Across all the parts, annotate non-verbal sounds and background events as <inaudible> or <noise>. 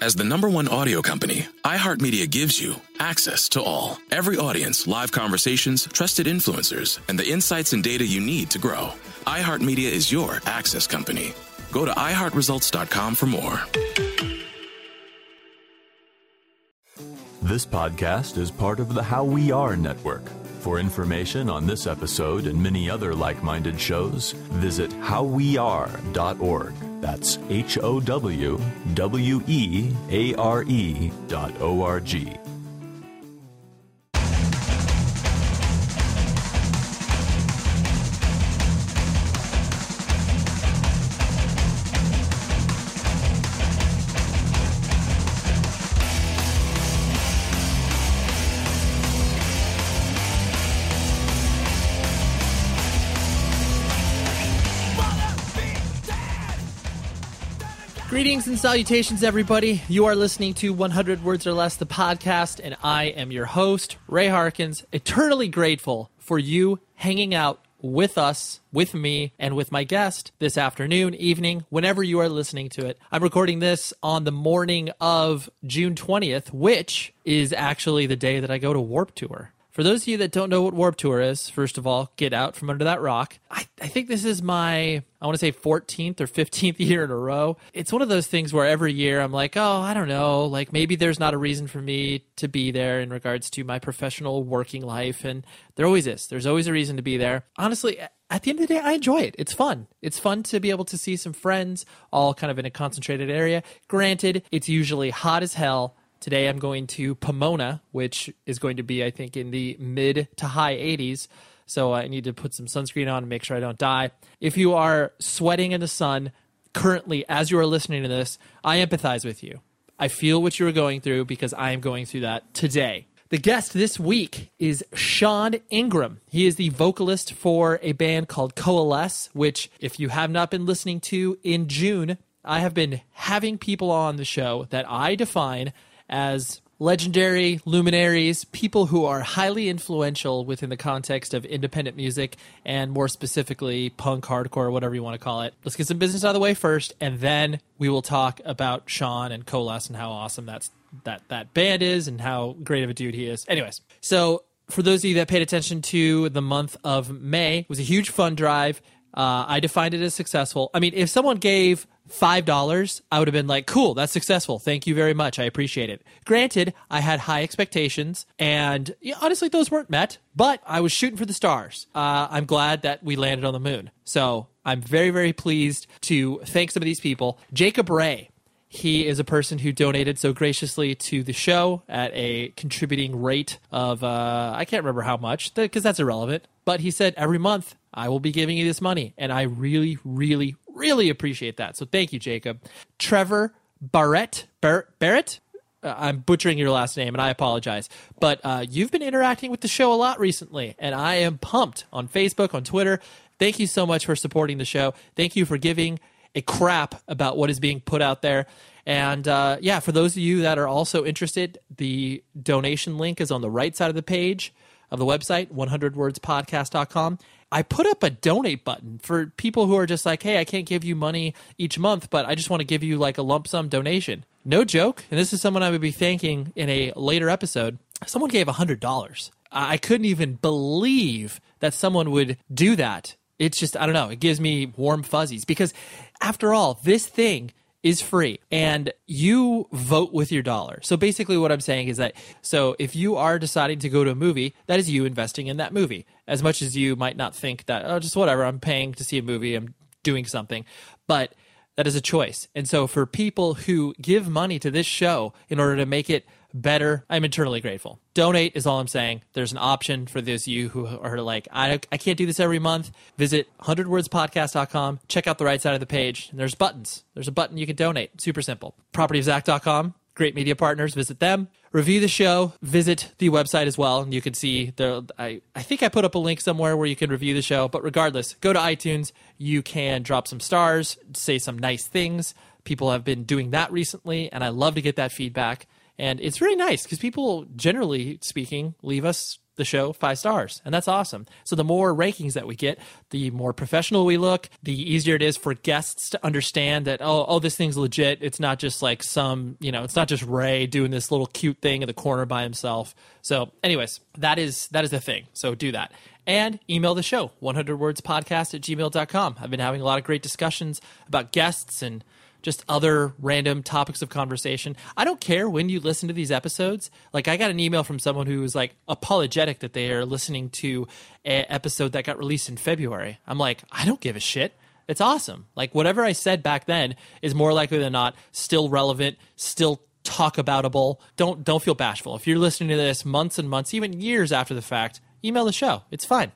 As the number one audio company, iHeartMedia gives you access to all. Every audience, live conversations, trusted influencers, and the insights and data you need to grow. iHeartMedia is your access company. Go to iHeartResults.com for more. This podcast is part of the How We Are Network. For information on this episode and many other like minded shows, visit howweare.org. That's H O W W E A R E dot O R G. Greetings and salutations, everybody. You are listening to 100 Words or Less, the podcast, and I am your host, Ray Harkins. Eternally grateful for you hanging out with us, with me, and with my guest this afternoon, evening, whenever you are listening to it. I'm recording this on the morning of June 20th, which is actually the day that I go to Warped Tour. For those of you that don't know what Warped Tour is, first of all, get out from under that rock. I, I think this is my, I want to say 14th or 15th <laughs> year in a row. It's one of those things where every year I'm like, oh, I don't know, like maybe there's not a reason for me to be there in regards to my professional working life. And there always is. There's always a reason to be there. Honestly, at the end of the day, I enjoy it. It's fun. It's fun to be able to see some friends all kind of in a concentrated area. Granted, it's usually hot as hell. Today I'm going to Pomona, which is going to be, I think, in the mid to high 80s. So I need to put some sunscreen on and make sure I don't die. If you are sweating in the sun currently as you are listening to this, I empathize with you. I feel what you are going through because I am going through that today. The guest this week is Sean Ingram. He is the vocalist for a band called Coalesce, which, if you have not been listening to in June, I have been having people on the show that I define as legendary luminaries, people who are highly influential within the context of independent music and more specifically punk, hardcore, whatever you want to call it. Let's get some business out of the way first, and then we will talk about Sean and Coalesce and how awesome that's that that band is and how great of a dude he is. Anyways, so for those of you that paid attention to the month of May, was a huge fund drive. Uh, I defined it as successful. I mean, if someone gave five dollars, I would have been like, "Cool, that's successful. Thank you very much. I appreciate it." Granted, I had high expectations, and yeah, honestly, those weren't met. But I was shooting for the stars. Uh, I'm glad that we landed on the moon. So I'm very, very pleased to thank some of these people. Jacob Ray. He is a person who donated so graciously to the show at a contributing rate of uh, I can't remember how much because that's irrelevant. But he said every month I will be giving you this money, and I really, really, really appreciate that. So thank you, Jacob. Trevor Barrett, Bar- Barrett. Uh, I'm butchering your last name, and I apologize. But uh, you've been interacting with the show a lot recently, and I am pumped on Facebook, on Twitter. Thank you so much for supporting the show. Thank you for giving a crap about what is being put out there. And uh, yeah, for those of you that are also interested, the donation link is on the right side of the page of the website, 100wordspodcast.com. I put up a donate button for people who are just like, hey, I can't give you money each month, but I just want to give you like a lump sum donation. No joke. And this is someone I would be thanking in a later episode. Someone gave $100. I couldn't even believe that someone would do that. It's just, I don't know, it gives me warm fuzzies because after all, this thing is free and you vote with your dollar. So basically what I'm saying is that so if you are deciding to go to a movie, that is you investing in that movie. As much as you might not think that oh just whatever, I'm paying to see a movie, I'm doing something. But that is a choice. And so for people who give money to this show in order to make it better, I'm eternally grateful. Donate is all I'm saying. There's an option for those of you who are like, I, I can't do this every month. Visit 100wordspodcast.com. Check out the right side of the page. And there's buttons. There's a button you can donate. Super simple. Propertyofzack.com. Great media partners. Visit them review the show visit the website as well and you can see the I, I think i put up a link somewhere where you can review the show but regardless go to itunes you can drop some stars say some nice things people have been doing that recently and i love to get that feedback and it's really nice because people generally speaking leave us the show five stars, and that's awesome. So the more rankings that we get, the more professional we look, the easier it is for guests to understand that oh, oh, this thing's legit. It's not just like some, you know, it's not just Ray doing this little cute thing in the corner by himself. So, anyways, that is that is the thing. So do that. And email the show, 100wordspodcast at gmail.com. I've been having a lot of great discussions about guests and just other random topics of conversation. I don't care when you listen to these episodes. Like I got an email from someone who was like apologetic that they are listening to an episode that got released in February. I'm like, I don't give a shit. It's awesome. Like whatever I said back then is more likely than not still relevant, still talk aboutable. Don't don't feel bashful. If you're listening to this months and months, even years after the fact, email the show. It's fine.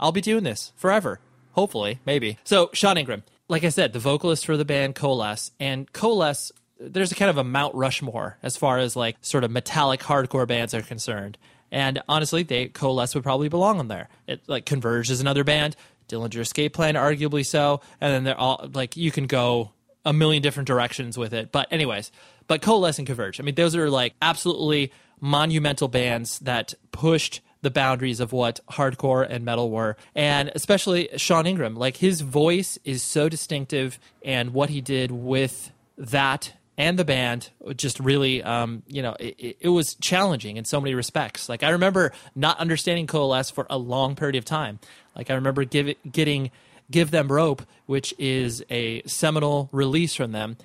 I'll be doing this forever. Hopefully, maybe. So, Sean Ingram, like I said, the vocalist for the band Coalesce, and Coalesce, there's a kind of a Mount Rushmore as far as like sort of metallic hardcore bands are concerned. And honestly, they Coalesce would probably belong on there. It like Converge is another band, Dillinger Escape Plan, arguably so, and then they're all like you can go a million different directions with it. But anyways, but Coalesce and Converge, I mean, those are like absolutely monumental bands that pushed the boundaries of what hardcore and metal were. And especially Sean Ingram, like his voice is so distinctive, and what he did with that and the band just really um, you know it, it, was challenging in so many respects. Like i remember not understanding coalesce for a long period of time. Like i remember give it, getting give them rope which is a seminal release from them.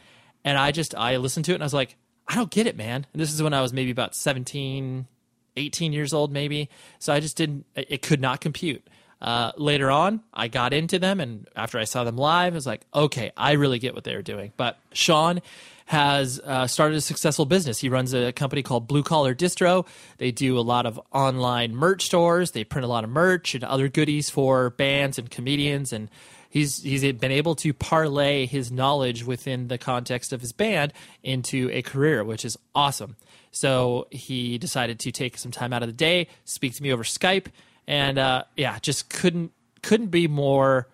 And i just i listened to it and i was like i don't get it man. And this is when i was maybe about 17 18 years old maybe. So I just didn't, it could not compute. Uh, later on, I got into them, and after I saw them live, I was like, okay, I really get what they were doing. But Sean has uh, started a successful business. He runs a company called Blue Collar Distro. They do a lot of online merch stores. They print a lot of merch and other goodies for bands and comedians. And he's he's been able to parlay his knowledge within the context of his band into a career, which is awesome. So he decided to take some time out of the day, speak to me over Skype, and uh, yeah, just couldn't couldn't be more.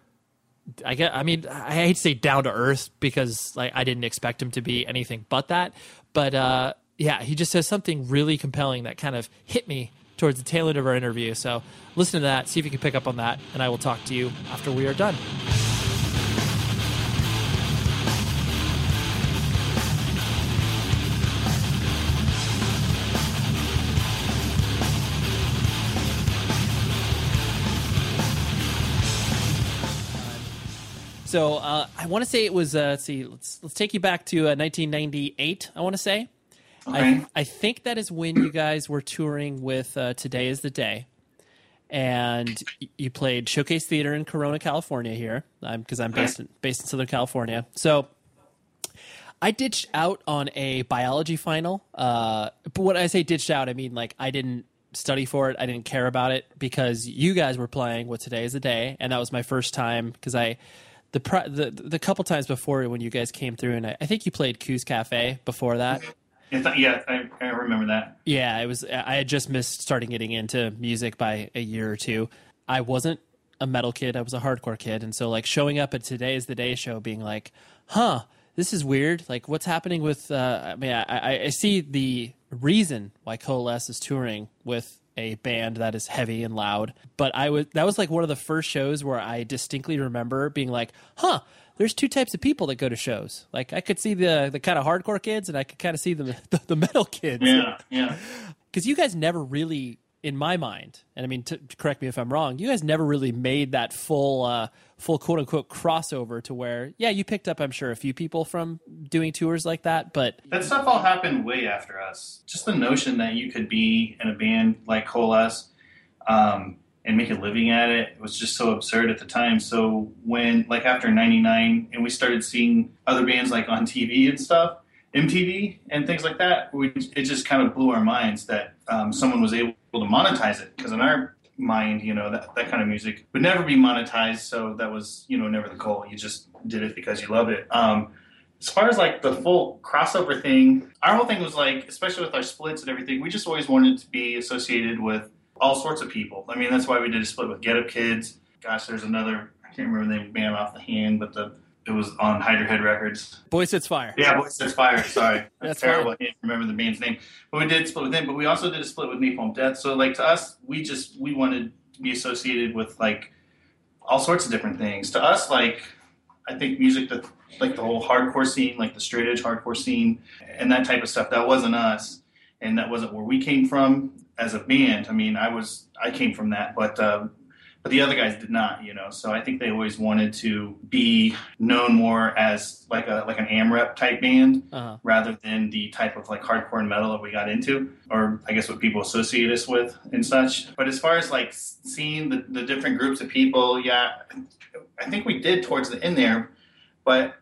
I get. I mean, I hate to say down to earth because like I didn't expect him to be anything but that. But uh, yeah, he just says something really compelling that kind of hit me towards the tail end of our interview. So listen to that, see if you can pick up on that, and I will talk to you after we are done. So uh, I want to say it was. Uh, let's see. Let's let's take you back to uh, 1998. I want to say. Okay. I I think that is when you guys were touring with uh, Today Is the Day, and you played Showcase Theater in Corona, California. Here, because I'm, I'm based in, based in Southern California. So I ditched out on a biology final. Uh, but when I say ditched out, I mean like I didn't study for it. I didn't care about it because you guys were playing with Today Is the Day, and that was my first time because I the, the the couple times before when you guys came through, and I, I think you played Koo's Cafe before that. Yeah, I, I remember that. Yeah, it was. I had just missed starting getting into music by a year or two. I wasn't a metal kid. I was a hardcore kid, and so like showing up at Today Is the Day show, being like, "Huh, this is weird. Like, what's happening with?" Uh, I mean, I, I see the reason why Coalesce is touring with a band that is heavy and loud. But I was that was like one of the first shows where I distinctly remember being like, "Huh, there's two types of people that go to shows. Like I could see the the kind of hardcore kids, and I could kind of see the, <laughs> the, the metal kids. Yeah, yeah. <laughs> Because you guys never really in my mind, and I mean, correct me if I'm wrong, you guys never really made that full, uh, full quote unquote crossover to where, yeah, you picked up, I'm sure, a few people from doing tours like that, but that stuff all happened way after us. Just the notion that you could be in a band like Coalesce um, and make a living at it was just so absurd at the time. So when, like, after '99, and we started seeing other bands like on TV and stuff, MTV and things like that, we, it just kind of blew our minds that um, someone was able to monetize it. Because in our mind, you know, that, that kind of music would never be monetized. So that was, you know, never the goal. You just did it because you loved it. Um, as far as like the full crossover thing, our whole thing was like, especially with our splits and everything, we just always wanted to be associated with all sorts of people. I mean, that's why we did a split with Get Up Kids. Gosh, there's another, I can't remember the name off the hand, but the it was on Hydra Head Records. Boy Sets Fire. Yeah, Boy Sets Fire. Sorry, that's, <laughs> That's terrible. fine. I can't remember the band's name. But we did split with them. But we also did a split with Napalm Death. So like to us, we just we wanted to be associated with like all sorts of different things. To us, like I think music that like the whole hardcore scene, like the straight edge hardcore scene, and that type of stuff. That wasn't us, and that wasn't where we came from as a band. I mean, I was I came from that, but. Um, but the other guys did not, you know. So I think they always wanted to be known more as like a like an AMREP type band Uh-huh. rather than the type of like hardcore and metal that we got into, or I guess what people associate us with and such. But as far as like seeing the, the different groups of people, yeah, I think we did towards the end there. But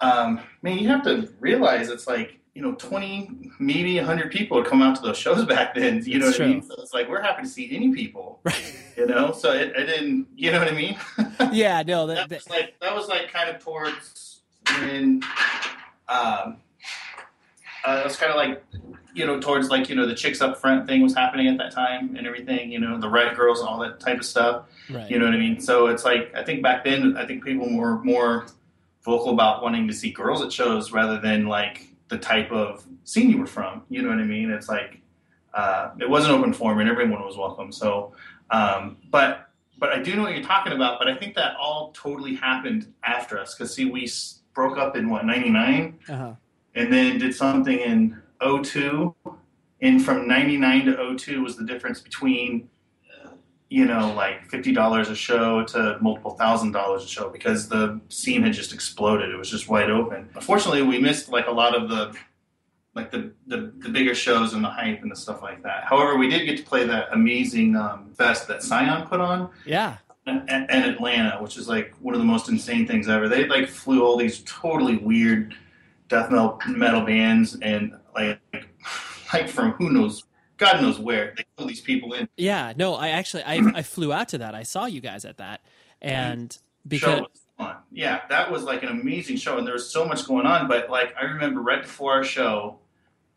um, man, you have to realize it's like you know, 20, maybe 100 people would come out to those shows <laughs> back then. You know what I mean? So it's like, we're happy to see any people, <laughs> Right. you know? So it, it didn't, you know what I mean? <laughs> Yeah, no, that, that that- was like, that was like kind of towards when, um, uh, it was kind of like, you know, towards like, you know, the chicks up front thing was happening at that time and everything, you know, the red Girls and all that type of stuff. right. You know what I mean? So it's like I think back then I think people were more vocal about wanting to see girls at shows rather than like the type of scene you were from. You know what I mean? It's like uh, it was an open forum and everyone was welcome. So, um, but but I do know what you're talking about. But I think that all totally happened after us because see we broke up in what '99 uh-huh. and then did something in 02 and from 99 to 02 was the difference between you know like $50 a show to multiple thousand dollars a show because the scene had just exploded it was just wide open unfortunately we missed like a lot of the like the, the, the bigger shows and the hype and the stuff like that however we did get to play that amazing um, fest that scion put on Yeah. and, and Atlanta, which is like one of the most insane things ever. They like flew all these totally weird death metal metal bands and like like from who knows God knows where they flew these people in. Yeah. No, I actually I, I flew out to that. I saw you guys at that. And because. Yeah, that was like an amazing show, and there was so much going on. But like, I remember right before our show,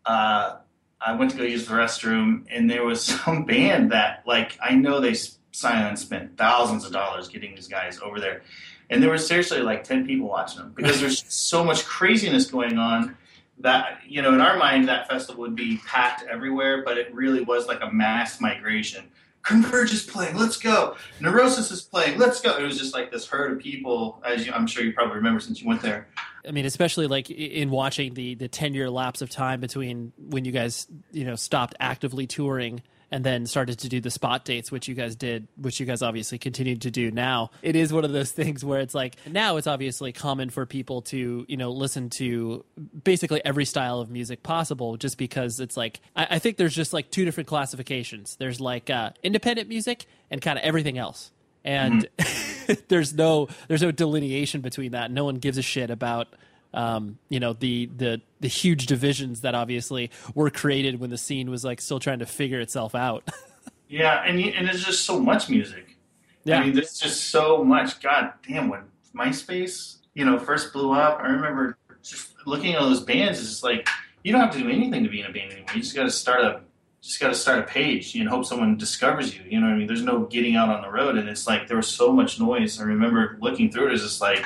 uh, I went to go use the restroom, and there was <laughs> some band that like I know they Scion spent thousands of dollars getting these guys over there, and there was seriously like ten people watching them because there's <laughs> so much craziness going on. That you know, in our mind, that festival would be packed everywhere, but it really was like a mass migration. Converge is playing, let's go. Neurosis is playing, let's go. It was just like this herd of people, as you, I'm sure you probably remember since you went there. I mean, especially like in watching the the ten year lapse of time between when you guys you know stopped actively touring and then started to do the spot dates, which you guys did, which you guys obviously continued to do now. It is one of those <laughs> things where it's like now it's obviously common for people to you know listen to basically every style of music possible, just because it's like I, I think there's just like two different classifications. There's like uh, independent music and kind of everything else and <laughs> there's no there's no delineation between that. No one gives a shit about um, you know the the the huge divisions that obviously were created when the scene was like still trying to figure itself out. <laughs> Yeah, and and there's just so much music. Yeah. I mean, there's just so much. God damn, when MySpace, you know, first blew up, I remember just looking at all those bands. It's like you don't have to do anything to be in a band anymore. You just got to start a just got to start a page and hope someone discovers you. You know what I mean? There's no getting out on the road, and it's like there was so much noise. I remember looking through it. It's just like,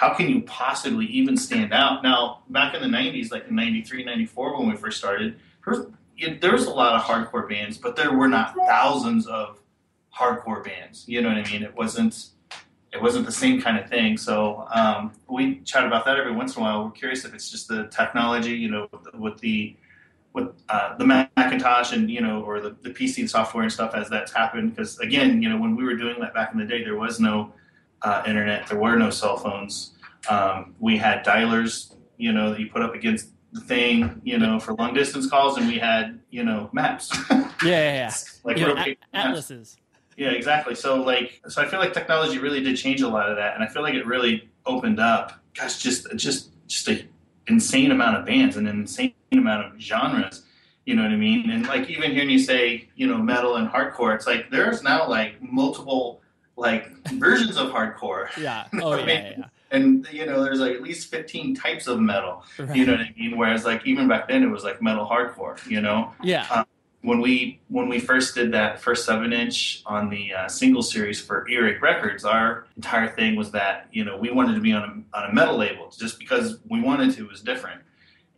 how can you possibly even stand out? Now, back in the '90s, like in '93, '94, when we first started, there was, a lot of hardcore bands, but there were not thousands of hardcore bands. You know what I mean? It wasn't. It wasn't the same kind of thing. So um, we chat about that every once in a while. We're curious if it's just the technology, you know, with the, with the with uh, the Macintosh and you know, or the, the PC software and stuff as that's happened. Because again, you know, when we were doing that back in the day, there was no uh, internet, there were no cell phones. Um, we had dialers, you know, that you put up against the thing, you know, for long distance calls, and we had, you know, maps. <laughs> yeah, yeah, yeah. <laughs> like real at- maps. atlases. Yeah, exactly. So like, so I feel like technology really did change a lot of that, and I feel like it really opened up, gosh, just just just a insane amount of bands and an insane amount of genres. You know what I mean? And like even hearing you say, you know, metal and hardcore, it's like there's now like multiple like versions of hardcore. <laughs> Yeah. Oh yeah, yeah, yeah. And you know, there's like at least 15 types of metal. Right. You know what I mean? Whereas like even back then it was like metal hardcore. You know, Yeah. when we when we first did that first seven inch on the uh, single series for Earache Records, our entire thing was that you know we wanted to be on a, on a metal label just because we wanted to it was different.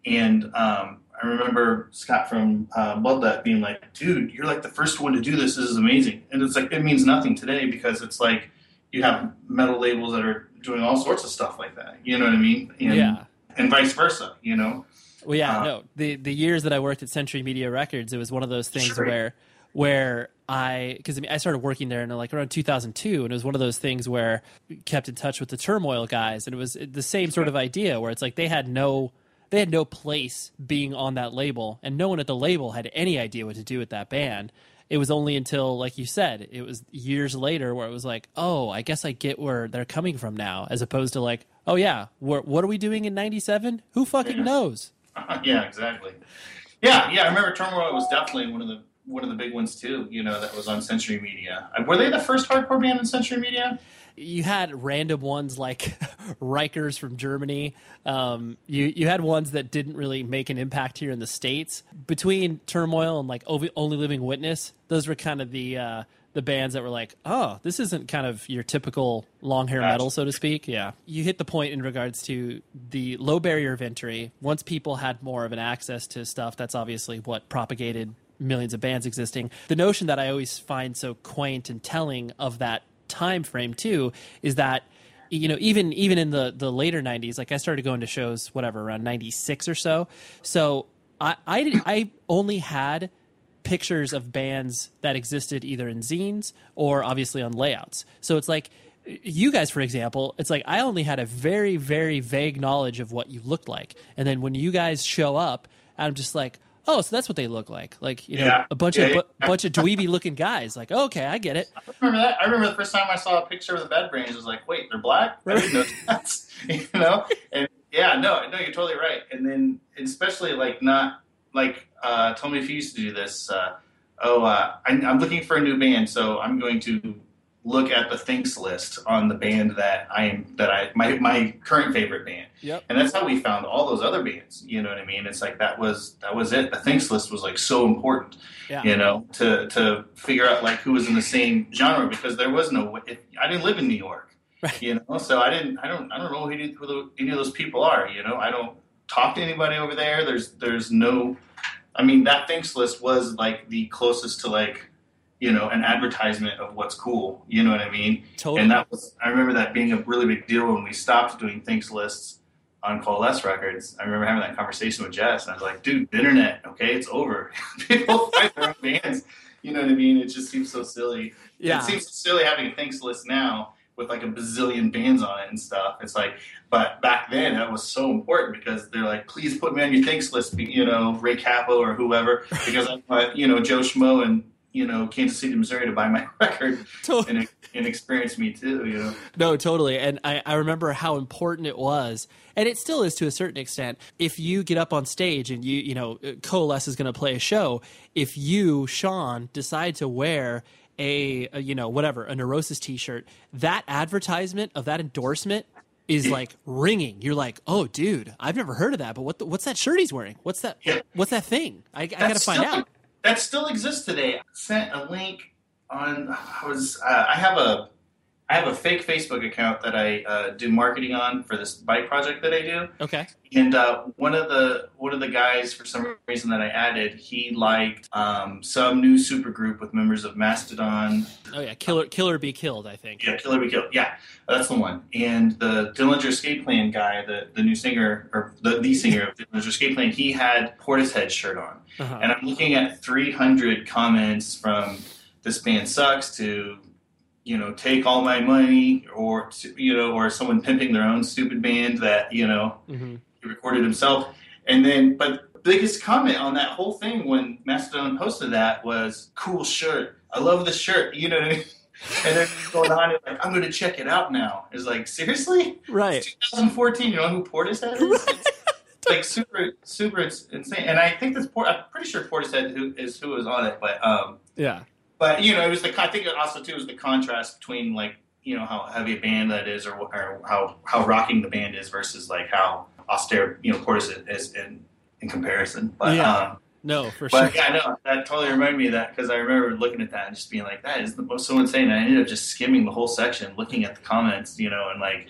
And um, I remember Scott from uh, Bloodlet being like, "Dude, you're like the first one to do this. This is amazing." And it's like it means nothing today because it's like you have metal labels that are doing all sorts of stuff like that. You know what I mean? And, Yeah. And vice versa. You know. Well, yeah, Uh, no. The the years that I worked at Century Media Records, it was one of those things Sure. where where I because I, mean, I started working there in like around 2002, and it was one of those things where kept in touch with the Turmoil guys, and it was the same sort of idea where it's like they had no they had no place being on that label, and no one at the label had any idea what to do with that band. It was only until, like you said, it was years later where it was like, oh, I guess I get where they're coming from now, as opposed to like, oh yeah, what what are we doing in '97? Who fucking knows? <laughs> yeah, exactly. Yeah, yeah. I remember Turmoil was definitely one of the one of the big ones too. You know, that was on Century Media. Uh, Were they the first hardcore band in Century Media? You had random ones like <laughs> Rykers from Germany. Um, you you had ones that didn't really make an impact here in the states. Between Turmoil and like Ovi- Only Living Witness, those were kind of the uh, the bands that were like, oh, this isn't kind of your typical long hair metal, so to speak. Yeah, you hit the point in regards to the low barrier of entry. Once people had more of an access to stuff, that's obviously what propagated millions of bands existing. The notion that I always find so quaint and telling of that time frame too is that you know even even in the the later 90s like i started going to shows whatever around 96 or so. So i i, did, I only had pictures of bands that existed either in zines or obviously on layouts. So it's like you guys for example it's like i only had a very very vague knowledge of what you looked like. And then when you guys show up i'm just like oh so that's what they look like like you know Yeah. a bunch Yeah, of yeah. bu- bunch of dweeby looking guys like okay i get it I remember that. I remember the first time I saw a picture of the Bad Brains. I was like, "Wait, they're black." I didn't know that. <laughs> you know, and yeah, no, no, you're totally right. And then, especially like not like uh, told me if you used to do this. Uh, oh, uh, I, I'm looking for a new band, so I'm going to look at the thinks list on the band that I am that I my my current favorite band. Yep. And that's how we found all those other bands. You know what I mean? It's like that was that was it. The thinks list was like so important yeah you know, to to figure out like who was in the same genre because there was no. If, I didn't live in New York, Right. you know, so I didn't. I don't. I don't know who, any- who any of those people are. You know, I don't talk to anybody over there. There's there's no. I mean, that thanks list was like the closest to like, you know, an advertisement of what's cool. You know what I mean? totally And that was. I remember that being a really big deal when we stopped doing thanks lists on Coalesce Records. I remember having that conversation with Jess, and I was like, "Dude, the internet, okay, it's over. <laughs> People find their own bands. You know what I mean? It just seems so silly. Yeah. It seems silly having a thanks list now with like a bazillion bands on it and stuff. It's like, but back then that was so important because they're like, please put me on your thanks list, you know, Ray Cappo or whoever, because I want, you know, Joe Schmo and, you know, Kansas City, Missouri to buy my <laughs> record Totally. and, and experience me too, you know. No, totally. And I, I remember how important it was, and it still is to a certain extent. If you get up on stage and you, you know, Coalesce is going to play a show, if you, Sean, decide to wear a, a you know, whatever, a Neurosis t shirt, that advertisement of that endorsement is like ringing. You're like, oh, dude, I've never heard of that, but what the, what's that shirt he's wearing? What's that? Yeah. What's that thing? I, I got to find still- out. That still exists today. I sent a link on. I was. Uh, I have a. I have a fake Facebook account that I uh, do marketing on for this bike project that I do. Okay. And uh, one of the one of the guys, for some reason that I added, he liked um, some new supergroup with members of Mastodon. Oh yeah, Killer Killer Be Killed, I think. Yeah, Killer Be Killed. Yeah, that's the one. And the Dillinger Escape Plan guy, the, the new singer or the, the singer of Dillinger Escape Plan, he had Portishead shirt on. Uh-huh. And I'm looking at 300 comments from this band sucks to you know take all my money or you know or someone pimping their own stupid band that you know Mhm. he recorded himself. And then but the biggest comment on that whole thing when mastodon posted that was cool shirt. I love the shirt. You know what i mean? <laughs> And then going on it's like i'm going to check it out now. It's like seriously? Right. it's 2014 you know who portishead is? <laughs> It's like super super insane. And i think this port i'm pretty sure portishead who is who was on it but um Yeah. But you know, it was the I think it also too was the contrast between like you know how heavy a band that is, or, or how how rocking the band is versus like how austere you know Portis is in in comparison. But Yeah. um, No, for sure. but yeah, no, that totally reminded me of that because I remember looking at that and just being like, that is the most so insane. And I ended up just skimming the whole section, looking at the comments, you know, and like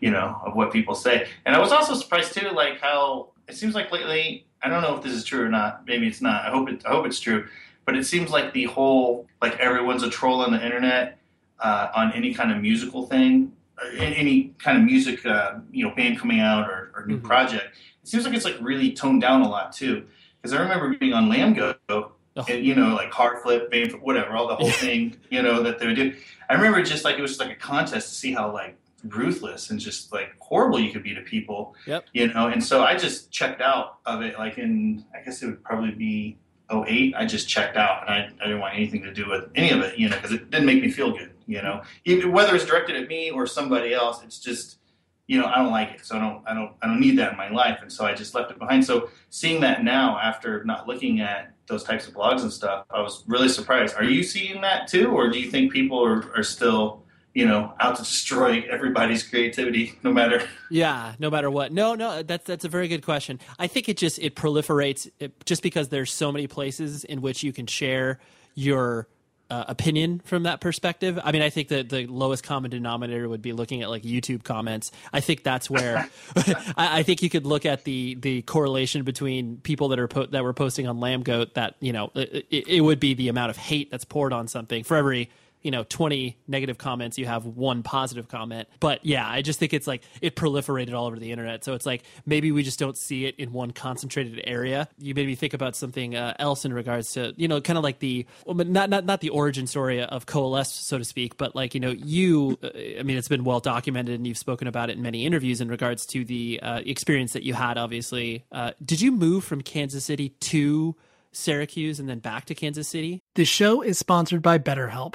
you know of what people say. And I was also surprised too, like how it seems like lately. I don't know if this is true or not. Maybe it's not. I hope it. I hope it's true. But it seems like the whole like everyone's a troll on the internet uh, on any kind of musical thing, any kind of music, uh, you know, band coming out or, or new Mhm. project. It seems like it's like really toned down a lot too. Because I remember being on Lambgoat, Oh. and you know, like hard flip, band, whatever, all the whole thing, you know, that they would do. I remember just like it was just like a contest to see how like ruthless and just like horrible you could be to people. Yep. You know, and so I just checked out of it. Like in, I guess it would probably be 08. I just checked out, and I, I didn't want anything to do with any of it. You know, because it didn't make me feel good. You know, Even, whether it's directed at me or somebody else, it's just you know I don't like it. So I don't I don't I don't need that in my life, and so I just left it behind. So seeing that now after not looking at those types of blogs and stuff, I was really surprised. Are you seeing that too, or do you think people are, are still you know out to destroy everybody's creativity, no matter? Yeah, no matter what. No, no, that's that's a very good question. I think it just it proliferates it, just because there's so many places in which you can share your uh, opinion from that perspective. I mean, I think that the lowest common denominator would be looking at like YouTube comments. I think that's where <laughs> <laughs> I, I think you could look at the the correlation between people that are po- that were posting on Lambgoat. That you know, it, it, it would be the amount of hate that's poured on something for every you know 20 negative comments you have one positive comment. But yeah i just think it's like it proliferated all over the internet. So it's like maybe we just don't see it in one concentrated area. You made me think about something uh, else in regards to you know kind of like the well, not not not the origin story of coalesce so to speak but like you know you uh, i mean it's been well documented and you've spoken about it in many interviews in regards to the uh, experience that you had obviously. Uh, did you move from kansas city to syracuse and then back to kansas city? The show is sponsored by BetterHelp.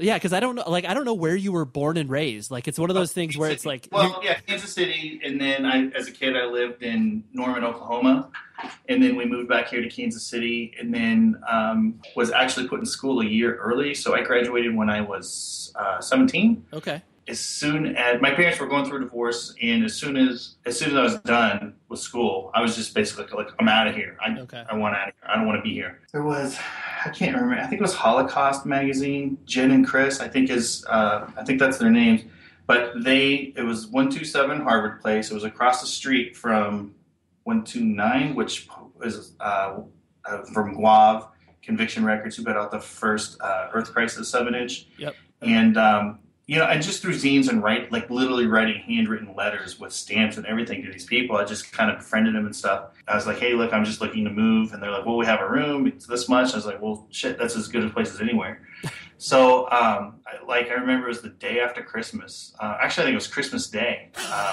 Yeah, because I don't know, like I don't know where you were born and raised. Like it's one of those things where it's like, well, yeah, Kansas City, and then I, as a kid, I lived in Norman, Oklahoma, and then we moved back here to Kansas City, and then um, was actually put in school a year early. So I graduated when I was uh, 17. okay, As soon as my parents were going through a divorce, and as soon as as soon as I was done with school, I was just basically like, I'm out of here. I Okay. I want out of here. I don't want to be here. There was. I can't remember. I think it was Holocaust magazine. Jen and Chris, I think is, uh, I think that's their names but they it was 127 harvard place it was across the street from 129 which is uh, uh, from guav conviction records who put out the first uh, earth crisis 7 inch Yep. and um, you know I just through zines and write like literally writing handwritten letters with stamps and everything to these people i just kind of befriended them and stuff i was like hey look i'm just looking to move and they're like well we have a room it's this much i was like well shit that's as good a place as anywhere <laughs> so, um, I, like, I remember it was the day after Christmas. Uh, actually, I think it was Christmas Day. Uh,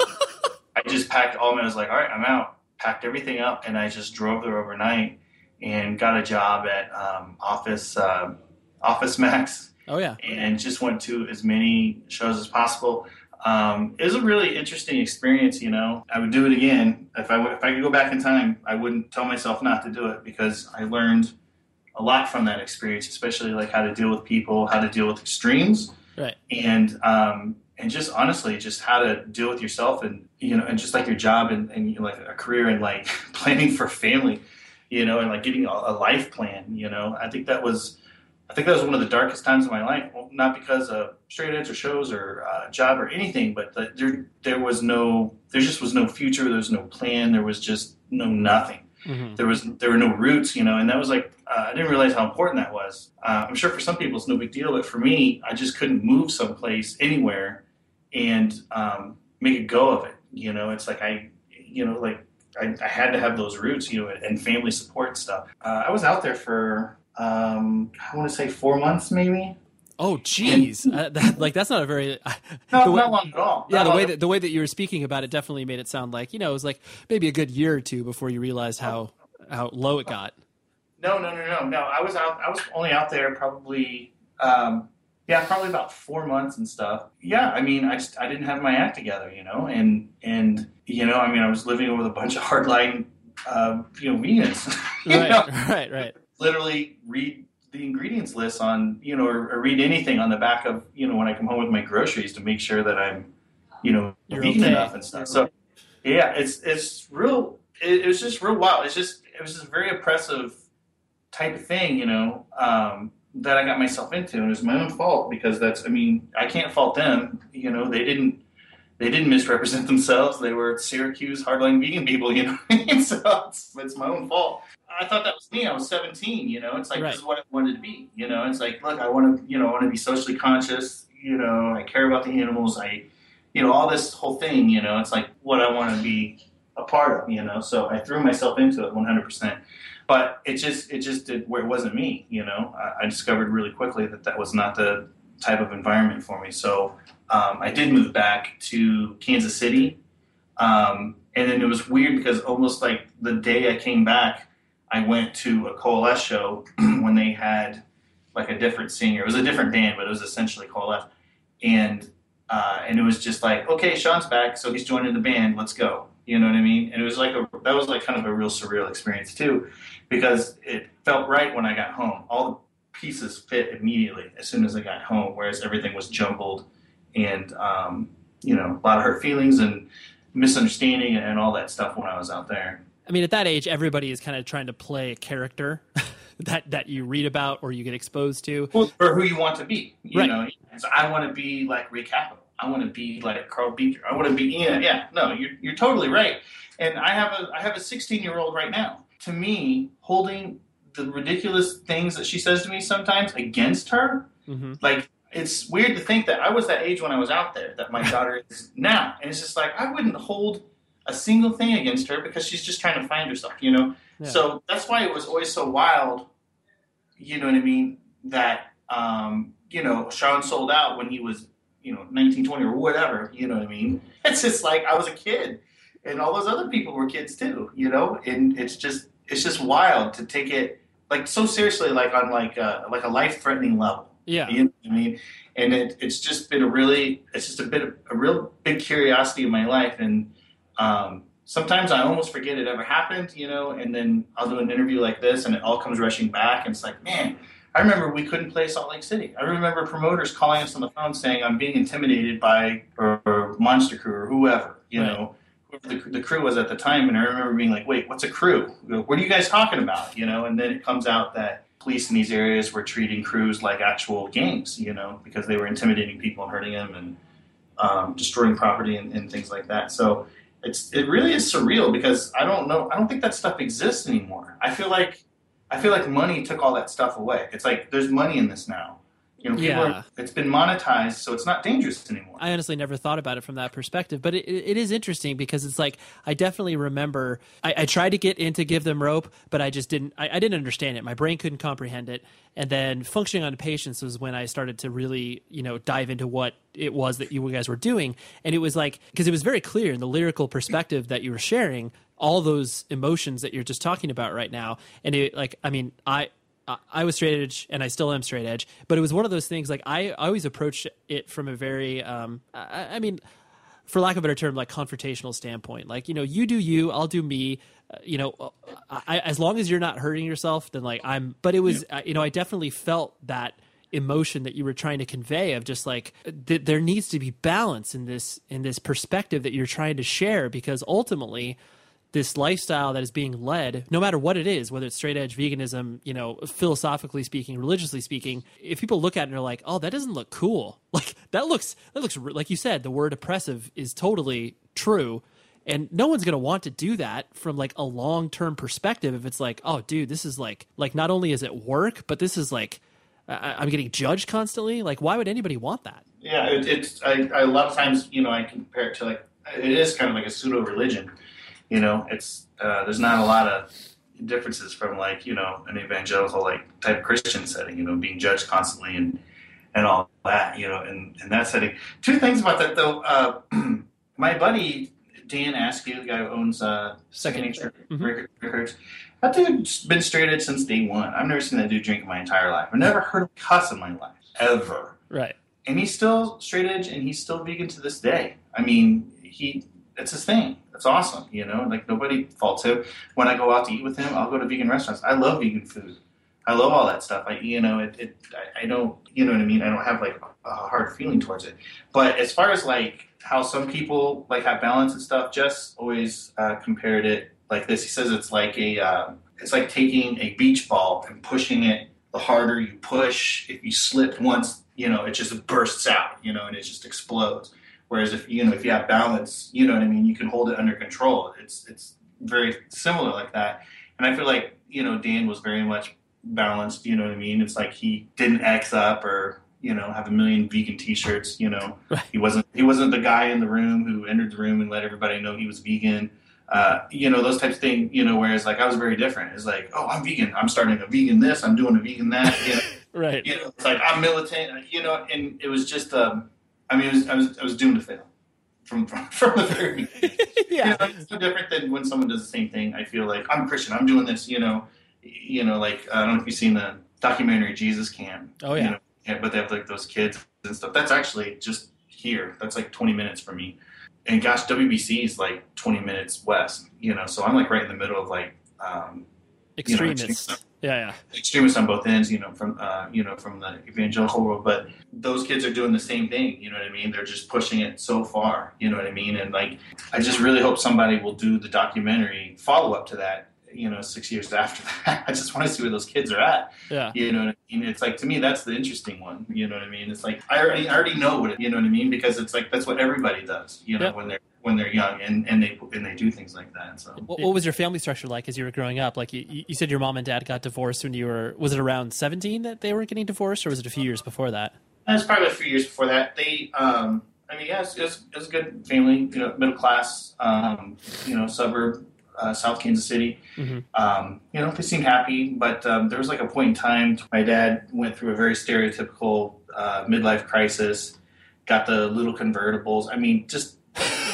I just <laughs> packed all my. I was like, all right, I'm out. Packed everything up, and I just drove there overnight and got a job at um, Office um Office Max, oh yeah, and just went to as many shows as possible. Um, it was a really interesting experience. You know, I would do it again if I if I could go back in time. I wouldn't tell myself not to do it because I learned a lot from that experience, especially like how to deal with people, how to deal with extremes, right. and um, and just honestly, just how to deal with yourself, and you know, and just like your job and, and like a career and like <laughs> planning for family, you know, and like getting a life plan. You know, I think that was. I think that was one of the darkest times of my life. Well, not because of straight edge or shows or uh, job or anything, but the, there there was no, there just was no future. There was no plan. There was just no nothing Mhm. there was there were no roots, you know, and that was like uh, I didn't realize how important that was. Uh, I'm sure for some people it's no big deal, but for me, I just couldn't move someplace anywhere and um, make a go of it. You know, it's like I, you know, like I, I had to have those roots, you know, and family support and stuff. Uh, I was out there for um, I want to say four months, maybe. Oh jeez, uh, that, like that's not a very <laughs> No, the way- not long at all. Yeah, the way that the way that you were speaking about it definitely made it sound like you know it was like maybe a good year or two before you realized how how low it got. No, no, no, no, no. I was out. I was only out there probably, um, yeah, probably about four months and stuff. Yeah, I mean, I just I didn't have my act together, you know, and and you know, I mean, I was living with a bunch of hardline, uh, you know, vegans. <laughs> you Right, know? <laughs> right, right. Literally read the ingredients list on, you know, or, or read anything on the back of, you know, when I come home with my groceries to make sure that I'm, you know, You're vegan okay. enough and stuff. So, yeah, it's it's real. It, it was just real wild. It's just it was just a very oppressive type of thing, you know, um, that I got myself into, and it was my own fault because that's. I mean, I can't fault them. You know, they didn't they didn't misrepresent <laughs> themselves. They were Syracuse hardline vegan people, you know. I mean? <laughs> so it's, it's my own fault. I thought that was me. I was 17. You know, it's like Right. this is what I wanted to be. You know, it's like look, I want to, you know, I want to be socially conscious. You know, I care about the animals. I, you know, all this whole thing. You know, it's like what I want to be a part of. You know, so I threw myself into it 100. percent But it just it just did where it wasn't me. You know, I, I discovered really quickly that that was not the type of environment for me. So um, I did move back to Kansas City. Um, and then it was weird because almost like the day I came back, I went to a Coalesce show <clears throat> when they had like a different singer. It was a different band, but it was essentially Coalesce. And uh, and it was just like, okay, Sean's back, so he's joining the band. Let's go. You know what I mean? And it was like a that was like kind of a real surreal experience too, because it felt right when I got home. All pieces fit immediately as soon as I got home, whereas everything was jumbled and um, you know a lot of hurt feelings and misunderstanding and all that stuff when I was out there. I mean, at that age, everybody is kind of trying to play a character <laughs> that that you read about or you get exposed to. Well, or who you want to be. You Right. know, so I want to be like Ray Capital. I want to be like Karl Buechner. I want to be yeah, yeah. No, you're you're totally right. And I have a I have a 16 year old right now. To me, holding the ridiculous things that she says to me sometimes against her, Mm-hmm. like it's weird to think that I was that age when I was out there that my daughter <laughs> is now, and it's just like I wouldn't hold a single thing against her because she's just trying to find herself, you know. Yeah. So that's why it was always so wild, you know what I mean? That um, you know Sean sold out when he was you know 19, 20 or whatever, you know what I mean? <laughs> It's just like I was a kid, and all those other people were kids too, you know. And it's just it's just wild to take it like so seriously, like on like a, like a life threatening level. Yeah. You know what I mean? And it, it's just been a really, it's just a bit of a real big curiosity in my life. And um, sometimes I almost forget it ever happened, you know, and then I'll do an interview like this and it all comes rushing back. And it's like, man, I remember we couldn't play Salt Lake City. I remember promoters calling us on the phone saying I'm being intimidated by or, or Monster Crew or whoever, you Right. know, the, the crew was at the time. And I remember being like, wait, what's a crew? What are you guys talking about? You know, and then it comes out that police in these areas were treating crews like actual gangs, you know, because they were intimidating people and hurting them and um, destroying property and, and things like that. So it's it really is surreal because I don't know I don't think that stuff exists anymore. I feel like I feel like money took all that stuff away. It's like there's money in this now. You know, Yeah. are, it's been monetized, so it's not dangerous anymore. I honestly never thought about it from that perspective, but it, it is interesting because it's like I definitely remember I, I tried to get into give them rope, but I just didn't. I, I didn't understand it. My brain couldn't comprehend it. And then functioning on impatience was when I started to really, you know, dive into what it was that you guys were doing, and it was like because it was very clear in the lyrical perspective that you were sharing all those emotions that you're just talking about right now, and it like I mean I I- I was straight edge and I still am straight edge, but it was one of those things like I I always approached it from a very, um, I, I mean, for lack of a better term, like confrontational standpoint. Like, you know, you do you, I'll do me. Uh, you know, I, as long as you're not hurting yourself, then like I'm. But it was, uh, you know, I definitely felt that emotion that you were trying to convey of just like th- there needs to be balance in this in this perspective that you're trying to share because ultimately this lifestyle that is being led, no matter what it is, whether it's straight edge veganism, you know, philosophically speaking, religiously speaking, if people look at it and are like, "Oh, that doesn't look cool," <laughs> like that looks that looks like you said, the word oppressive is totally true, and no one's gonna want to do that from like a long term perspective. If it's like, "Oh, dude, this is like like not only is it work, but this is like I- I'm getting judged constantly." Like, why would anybody want that? Yeah, it, it's I, I a lot of times you know I compare it to like it is kind of like a pseudo religion. You know, it's uh, there's not a lot of differences from like you know an evangelical like type Christian setting. You know, being judged constantly and and all that. You know, in in that setting. Two things about that though. Uh, <clears throat> my buddy Dan Askew, the guy who owns uh, Second Nature Mhm. Records. That dude's been straight edge since day one. I've never seen that dude drink in my entire life. I've never heard him cuss in my life ever Right. and he's still straight edge and he's still vegan to this day. I mean, he it's his thing. It's awesome, you know. Like nobody faults him. When I go out to eat with him, I'll go to vegan restaurants. I love vegan food. I love all that stuff. I you know it. it I, I don't you know what I mean. I don't have like a hard feeling towards it. But as far as like how some people like have balance and stuff, Jess always uh, compared it like this. He says it's like a uh, it's like taking a beach ball and pushing it. The harder you push, if you slip once, you know, it just bursts out, you know, and it just explodes. Whereas if you know if you have balance, you know what I mean, you can hold it under control. It's it's very similar like that. And I feel like you know Dan was very much balanced. You know what I mean? It's like he didn't X up or you know have a million vegan T-shirts. You know, <laughs> he wasn't he wasn't the guy in the room who entered the room and let everybody know he was vegan. Uh, you know those types of things. You know, whereas like I was very different. It's like, oh, I'm vegan. I'm starting a vegan this. I'm doing a vegan that. You know, <laughs> Right. you know, it's like I'm militant. You know, and it was just. Um, I mean, was, I was I was doomed to fail from from, <laughs> from the very beginning. yeah. <laughs> You know, it's no different than when someone does the same thing. I feel like I'm Christian. I'm doing this. You know, you know, like I don't know if you've seen the documentary Jesus Camp. Oh, yeah. You know, yeah, but they have like those kids and stuff. That's actually just here. That's like 20 minutes from me. And gosh, WBC is like 20 minutes west. You know, so I'm like right in the middle of like. Um, you know, Extremists. Yeah, yeah. extremists on both ends, you know, from uh, you know from the evangelical world. But those kids are doing the same thing. You know what I mean? They're just pushing it so far. You know what I mean? And like, I just really hope somebody will do the documentary follow up to that. you know, six years <laughs> after that. I just want to see where those kids are at. Yeah. You know what I mean? It's like to me that's the interesting one. You know what I mean? It's like I already I already know what it, you know what I mean because it's like that's what everybody does. You know when they're when they're young and and they and they do things like that. So What, what was your family structure like as you were growing up? Like you, you said, your mom and dad got divorced when you were. Was it around seventeen that they were getting divorced, or was it a few years before that? That was probably a few years before that. They, um, I mean, yeah, it's, it's, it's a good family, you know, middle class, um, you know, suburb, uh, South Kansas City. Mhm. Um, you know, they seemed happy, but um, there was like a point in time my dad went through a very stereotypical uh, midlife crisis, got the little convertibles. I mean, just, just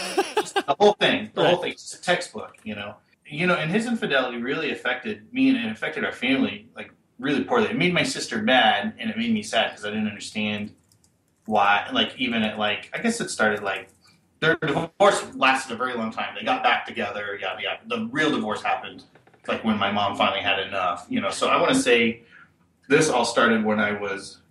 the whole thing, the whole thing, it's a textbook, you know. You know, and his infidelity really affected me and it affected our family like really poorly. It made my sister mad and it made me sad because I didn't understand why. Like even at like I guess it started like their divorce lasted a very long time. They got back together. Yada yada. The real divorce happened like when my mom finally had enough. You know. So I want to say this all started when I was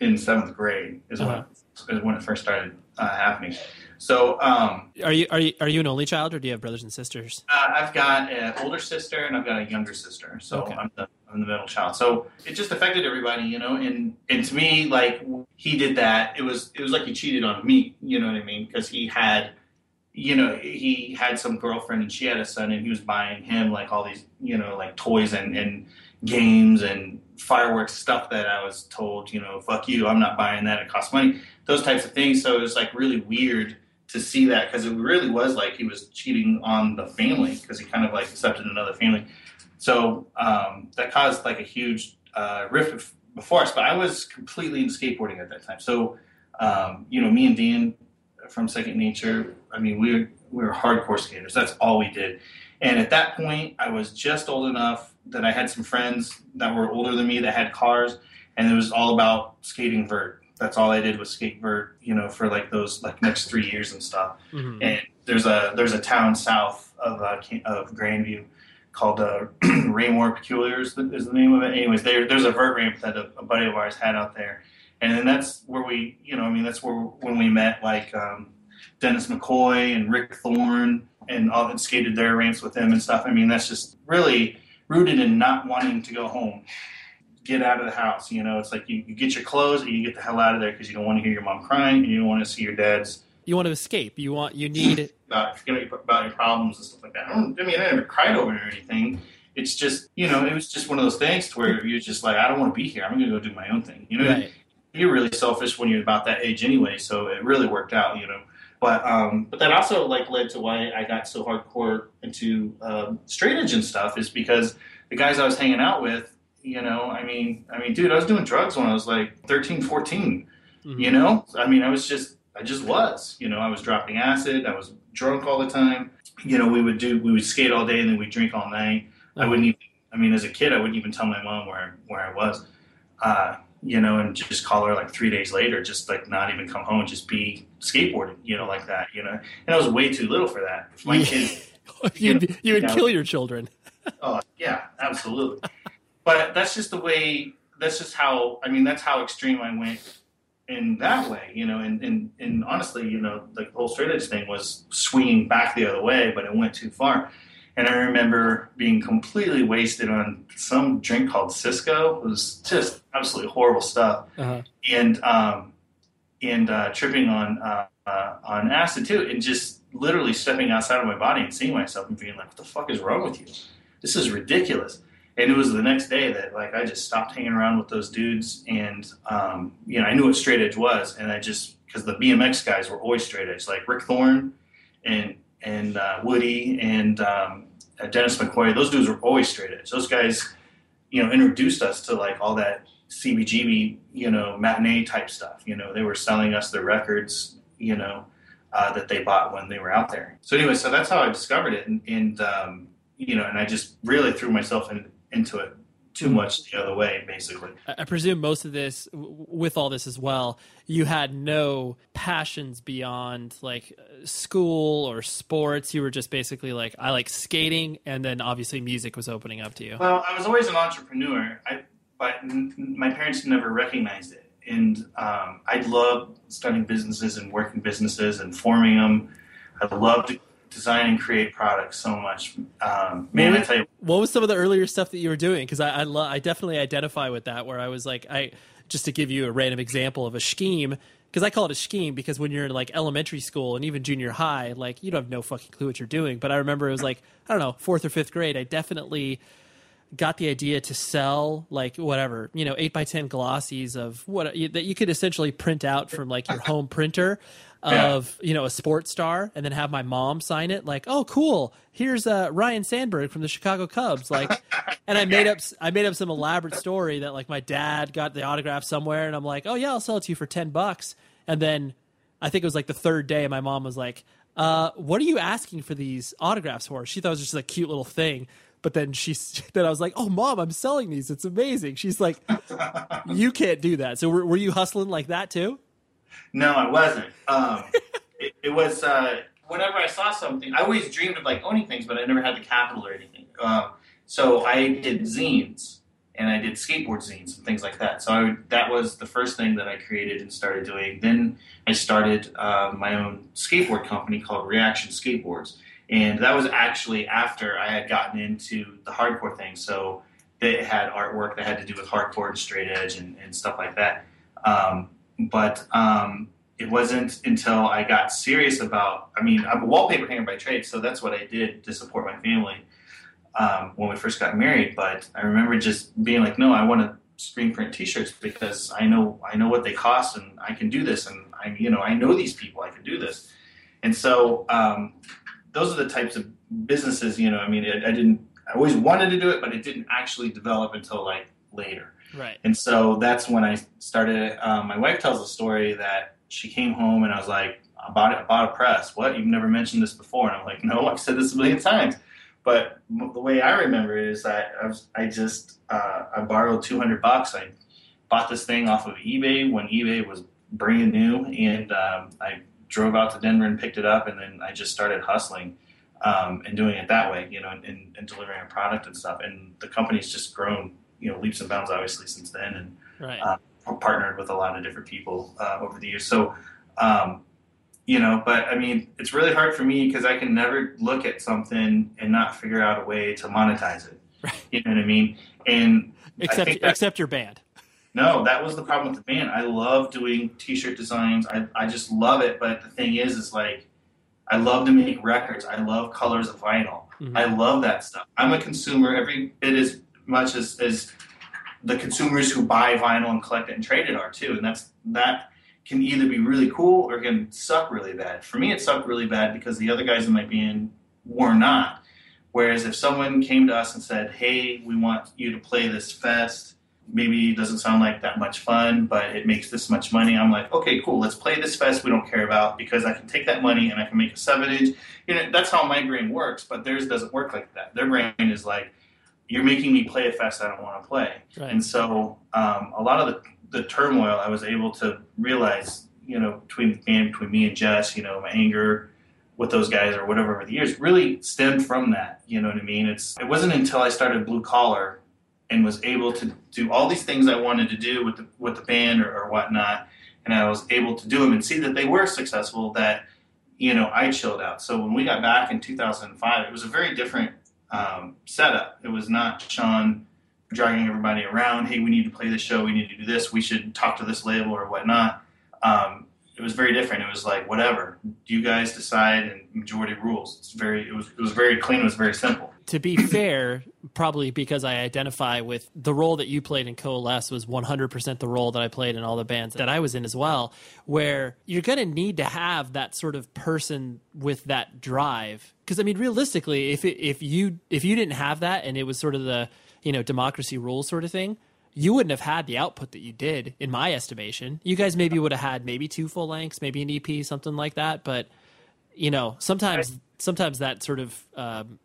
in seventh grade. Is Uh-huh. when is when it first started uh, happening. So um, Are you are you are you an only child, or do you have brothers and sisters? uh, I've got an older sister and I've got a younger sister. So Okay. I'm the I'm the middle child. So it just affected everybody, you know. And and to me, like he did that. It was it was like he cheated on me. You know what I mean? Because he had, you know, he had some girlfriend and she had a son, and he was buying him like all these, you know, like toys and and games and fireworks stuff that I was told, you know, fuck you, I'm not buying that. It costs money. Those types of things. So it was like really weird to see that because it really was like he was cheating on the family because he kind of like accepted another family. So um, that caused like a huge uh, rift before us. But I was completely into skateboarding at that time. So um, you know, me and Dan from Second Nature. I mean, we were we were hardcore skaters. That's all we did. And at that point, I was just old enough that I had some friends that were older than me that had cars, and it was all about skating vert. That's all I did was skate vert, you know, for like those like next three years and stuff. Mhm. And there's a there's a town south of uh, of Grandview called uh, <clears throat> Raymore Peculiars is the name of it. Anyways, there there's a vert ramp that a, a buddy of ours had out there, and then that's where we, you know, I mean, that's where when we met like um, Dennis McCoy and Rick Thorne and all and skated their ramps with them and stuff. I mean, that's just really rooted in not wanting to go home, get out of the house. You know, it's like you, you get your clothes and you get the hell out of there because you don't want to hear your mom crying and you don't want to see your dad's You want to escape. You want you need <laughs> about forget about your problems and stuff like that. I, don't, I mean, I never cried over it or anything. It's just, you know, it was just one of those things to where you're just like, I don't want to be here. I'm going to go do my own thing. You know, Right. you're really selfish when you're about that age anyway. So it really worked out, you know. But um, but that also like led to why I got so hardcore into um, straight edge and stuff is because the guys I was hanging out with, you know, I mean, I mean, dude, I was doing drugs when I was like 13, 14. Mm-hmm. You know, I mean, I was just, I just was. You know, I was dropping acid. I was drunk all the time. You know, we would do, we would skate all day and then we'd drink all night. I wouldn't even. I mean, as a kid, I wouldn't even tell my mom where where I was. Uh, you know, and just call her like three days later, just like not even come home, just be skateboarding, you know, like that, you know. And I was way too little for that. My Yeah. kid, <laughs> You'd, you would know, kill your children. Oh yeah, absolutely. But that's just the way. That's just how. I mean, that's how extreme I went in that way. You know, and and and honestly, you know, like the whole straight edge thing was swinging back the other way, but it went too far. And I remember being completely wasted on some drink called Cisco. It was just absolutely horrible stuff Uh-huh. and um, and uh, tripping on uh, uh, on acid too, and just literally stepping outside of my body and seeing myself and being like, "What the fuck is wrong with you? This is ridiculous." And it was the next day that like I just stopped hanging around with those dudes, and um, you know I knew what straight edge was, and I just because the BMX guys were always straight edge, like Rick Thorne and and uh, Woody and um, uh, Dennis McCoy. Those dudes were always straight edge. Those guys, you know, introduced us to like all that CBGB, you know, matinee type stuff. You know, they were selling us their records, you know, uh, that they bought when they were out there. So anyway, so that's how I discovered it, and, and um, you know, and I just really threw myself in, into it too much the other way, basically. I I presume most of this, with all this as well, you had no passions beyond like uh, school or sports. You were just basically like, I like skating, and then obviously music was opening up to you. Well, I was always an entrepreneur, I, but n- n- my parents never recognized it. And um, I loved starting businesses and working businesses and forming them. I loved design and create products so much. Um, man, what, I tell you, what was some of the earlier stuff that you were doing? Because I I, lo- I definitely identify with that. Where I was like, I just to give you a random example of a scheme. Because I call it a scheme because when you're in like elementary school and even junior high, like you don't have no fucking clue what you're doing. But I remember it was like I don't know fourth or fifth grade. I definitely got the idea to sell like whatever you know eight by ten glossies of what that you could essentially print out from like your home printer of you know a sports star and then have my mom sign it like oh cool here's uh, Ryne Sandberg from the Chicago Cubs like and I made up I made up some elaborate story that like my dad got the autograph somewhere and I'm like oh yeah I'll sell it to you for 10 bucks and then I think it was like the third day my mom was like uh, what are you asking for these autographs for she thought it was just a cute little thing but then she's <laughs> then I was like, "Oh, mom, I'm selling these. It's amazing." She's like, "You can't do that." So were, were you hustling like that too? No, I wasn't. Um, it, it, was uh, whenever I saw something, I always dreamed of like owning things, but I never had the capital or anything. Um, so I did zines and I did skateboard zines and things like that. So I, that was the first thing that I created and started doing. Then I started uh, my own skateboard company called Reaction Skateboards, and that was actually after I had gotten into the hardcore thing. So they had artwork that had to do with hardcore and straight edge and, and stuff like that. Um, but um, it wasn't until I got serious about. I mean, I'm a wallpaper hanger by trade, so that's what I did to support my family um, when we first got married. But I remember just being like, "No, I want to screen print T-shirts because I know I know what they cost, and I can do this, and I you know I know these people, I can do this." And so um, those are the types of businesses. You know, I mean, I, I didn't. I always wanted to do it, but it didn't actually develop until like later. Right. And so that's when I started. Um, my wife tells a story that she came home and I was like, I bought it, I bought a press. What? You've never mentioned this before? And I'm like, no, I've said this a million times. But the way I remember it is that I, I just uh, I borrowed 200 bucks. I bought this thing off of eBay when eBay was brand new, and um, I drove out to Denver and picked it up, and then I just started hustling um, and doing it that way, you know, and, and delivering a product and stuff. And the company's just grown you know leaps and bounds obviously since then, and right. uh, partnered with a lot of different people uh, over the years. So. Um, you know, but I mean, it's really hard for me because I can never look at something and not figure out a way to monetize it. <laughs> Right. You know what I mean? And except that, except your band. No, that was the problem with the band. I love doing T-shirt designs. I I just love it. But the thing is, is like I love to make records. I love colors of vinyl. Mm-hmm. I love that stuff. I'm a consumer every bit as much as, as the consumers who buy vinyl and collect it and trade it are too. And that's that can either be really cool or can suck really bad. For me, it sucked really bad because the other guys in my band were not. Whereas if someone came to us and said, "Hey, we want you to play this fest," maybe it doesn't sound like that much fun, but it makes this much money. I'm like, okay, cool. Let's play this fest we don't care about because I can take that money and I can make a seven inch. You know, that's how my brain works. But theirs doesn't work like that. Their brain is like, you're making me play a fest I don't want to play. Right. And so um, a lot of the, the turmoil I was able to realize, you know, between the band, between me and Jess, you know, my anger with those guys or whatever over the years really stemmed from that. You know what I mean? It's it wasn't until I started Blue Collar and was able to do all these things I wanted to do with the with the band or, or whatnot, and I was able to do them and see that they were successful. That you know I chilled out. So when we got back in 2005, it was a very different um, setup. It was not Sean dragging everybody around. Hey, we need to play this show. We need to do this. We should talk to this label or whatnot. Um, it was very different. It was like whatever you guys decide, and majority rules. It's very. It was. It was very clean. It was very simple. To be <clears throat> fair, probably because I identify with the role that you played in Coalesce was 100% the role that I played in all the bands that I was in as well. Where you're going to need to have that sort of person with that drive. Because I mean, realistically, if it, if you if you didn't have that, and it was sort of the you know democracy rules sort of thing you wouldn't have had the output that you did, in my estimation. You guys maybe would have had maybe two full lengths, maybe an EP, something like that. But you know, sometimes sometimes that sort of um,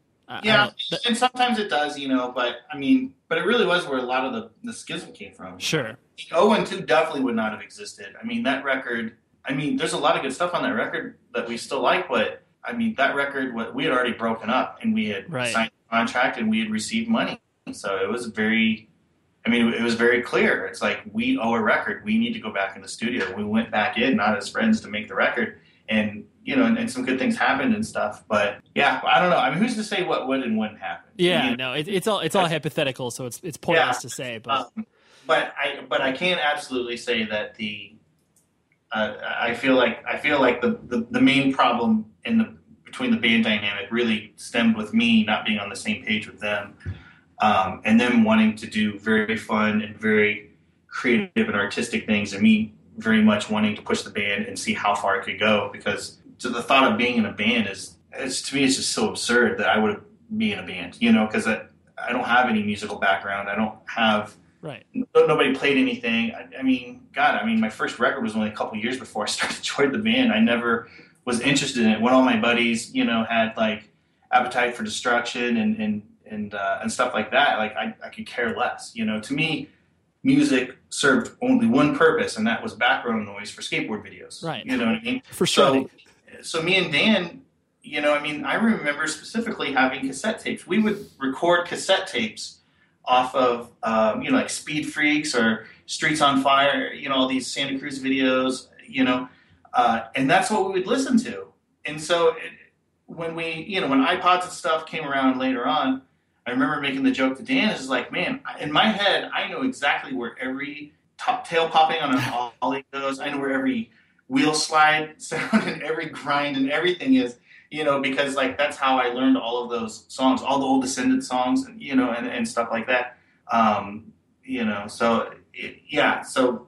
yeah, and sometimes it does, you know. But I mean, but it really was where a lot of the the schism came from. Sure. Oh and two definitely would not have existed. I mean, that record. I mean, there's a lot of good stuff on that record that we still like, but I mean, that record, what we had already broken up and we had right. signed a contract and we had received money, so it was very I mean, it was very clear. It's like we owe a record. We need to go back in the studio. We went back in, not as friends, to make the record, and you know, and, and, some good things happened and stuff. But yeah, I don't know. I mean, who's to say what would and wouldn't happen? Yeah, you know? no, it, it's all it's all hypothetical, so it's it's pointless yeah, to say. But um, but I but I can absolutely say that the uh, I feel like I feel like the, the, the main problem in the between the band dynamic really stemmed with me not being on the same page with them, um, and them wanting to do very fun and very creative and artistic things, and me very much wanting to push the band and see how far it could go because to the thought of being in a band is it's to me it's just so absurd that I would be in a band, you know, because I, I don't have any musical background. I don't have right. nobody played anything. I, I, mean, God, I mean, my first record was only a couple years before I <laughs> started joined the band. I never was interested in it. When all my buddies, you know, had like Appetite for Destruction and and and uh, and stuff like that, like I, I could care less. You know, to me, music served only one purpose, and that was background noise for skateboard videos. Right. You know what I mean? For sure. So, so me and Dan, you know, I mean, I remember specifically having cassette tapes. We would record cassette tapes off of, um, you know, like Speed Freaks or Streets on Fire, you know, all these Santa Cruz videos, you know, uh, and that's what we would listen to. And so it, when we, you know, when iPods and stuff came around later on, I remember making the joke to Dan is like, man, in my head, I know exactly where every top tail popping on an <laughs> ollie goes. I know where every wheel slide <laughs> sound and every grind and everything is, you know, because like that's how I learned all of those songs, all the old Descendent songs, and you know, and, and stuff like that. Um, you know, so it, yeah, so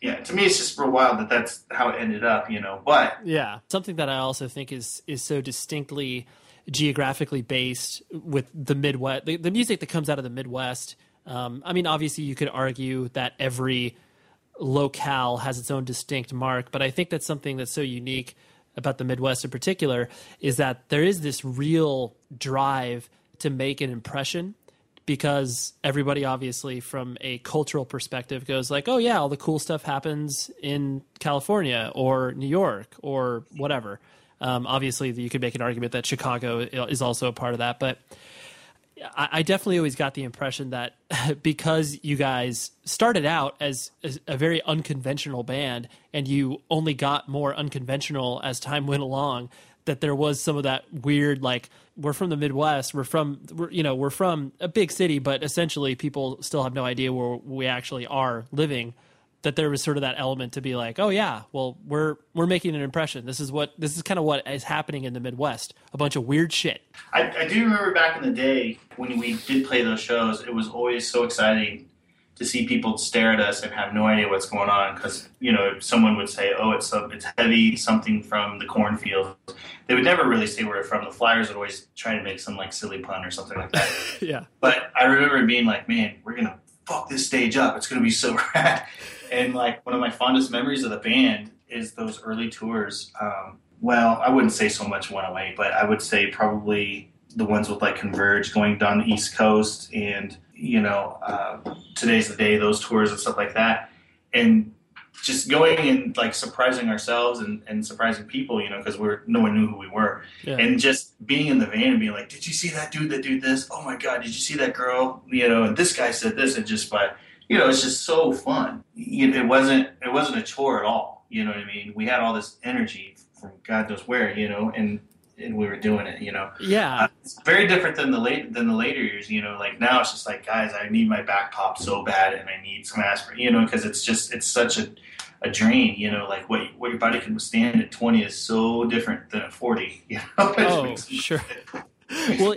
yeah, to me, it's just real wild that that's how it ended up, you know. But yeah, something that I also think is is so distinctly geographically based with the Midwest, the, the music that comes out of the Midwest. Um, I mean, obviously, you could argue that every locale has its own distinct mark, but I think that's something that's so unique about the Midwest in particular is that there is this real drive to make an impression because everybody obviously from a cultural perspective goes like oh yeah all the cool stuff happens in california or new york or whatever. Um, obviously you could make an argument that chicago is also a part of that but I, I definitely always got the impression that <laughs> because you guys started out as, as a very unconventional band and you only got more unconventional as time went along that there was some of that weird like we're from the Midwest, we're from we're, you know we're from a big city, but essentially people still have no idea where we actually are living. That there was sort of that element to be like, oh yeah, well we're we're making an impression. This is what this is kind of what is happening in the Midwest. A bunch of weird shit. I, I do remember back in the day when we did play those shows, it was always so exciting to see people stare at us and have no idea what's going on because you know someone would say oh it's it's heavy something from the cornfield. They would never really say where it's from. The flyers would always try to make some like silly pun or something like that. <laughs> Yeah. But i remember being like man we're gonna fuck this stage up. It's gonna be so <laughs> rad. And like one of my fondest memories of the band is those early tours um, well i wouldn't say so much one away but i would say probably the ones with like converge going down the east coast and you know, uh, today's the day, those tours and stuff like that. And just going and like surprising ourselves and, and surprising people, you know, because we're no one knew who we were, yeah. and just being in the van and being like, "Did you see that dude that did this? Oh my god, did you see that girl? You know, and this guy said this, and just by, you know, it's just so fun. It wasn't it wasn't a chore at all. You know what I mean? We had all this energy from God knows where, you know, and and we were doing it. You know. Yeah. Uh, it's very different than the late than the later years. You know, like now it's just like, guys, I need my back pop so bad, and I need some aspirin. You know, because it's just it's such a a drain. You know, like what what your body can withstand at 20 is so different than at 40. <laughs> You know. Oh, <laughs> sure. <laughs> well,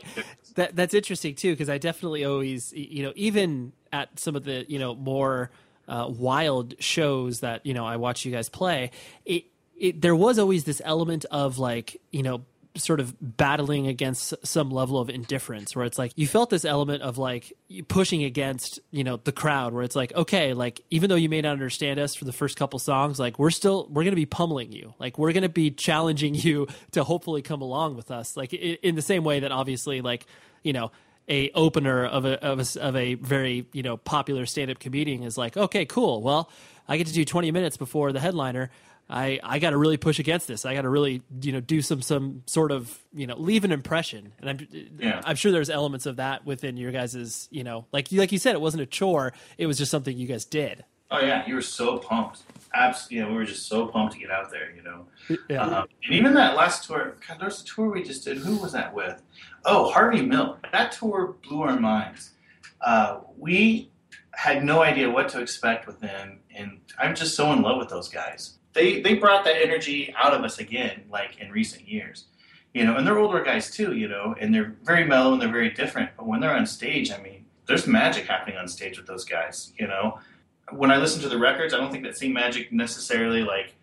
that that's interesting too because I definitely always you know even at some of the you know more uh, wild shows that you know I watch you guys play it, it there was always this element of like you know sort of battling against some level of indifference where it's like you felt this element of like pushing against you know the crowd where it's like okay like even though you may not understand us for the first couple songs like we're still we're going to be pummeling you. Like we're going to be challenging you <laughs> to hopefully come along with us. Like in the same way that obviously like you know a opener of a of a, of a very you know popular stand up comedian is like okay cool. Well I get to do 20 minutes before the headliner I, I got to really push against this. I got to really, you know, do some some sort of, you know, leave an impression. And I'm yeah. I'm sure there's elements of that within your guys's, you know, like like you said, it wasn't a chore. It was just something you guys did. Oh yeah, you were so pumped. Absolutely, yeah, we were just so pumped to get out there. You know, yeah. um, and even that last tour. God, there's a tour we just did. Who was that with? Oh, Harvey Milk. That tour blew our minds. Uh, we had no idea what to expect with them, and I'm just so in love with those guys they they brought that energy out of us again, like in recent years. You know, and they're older guys too, you know, and they're very mellow and they're very different. But when they're on stage, I mean, there's magic happening on stage with those guys, you know. When I listen to the records, I don't think that same magic necessarily like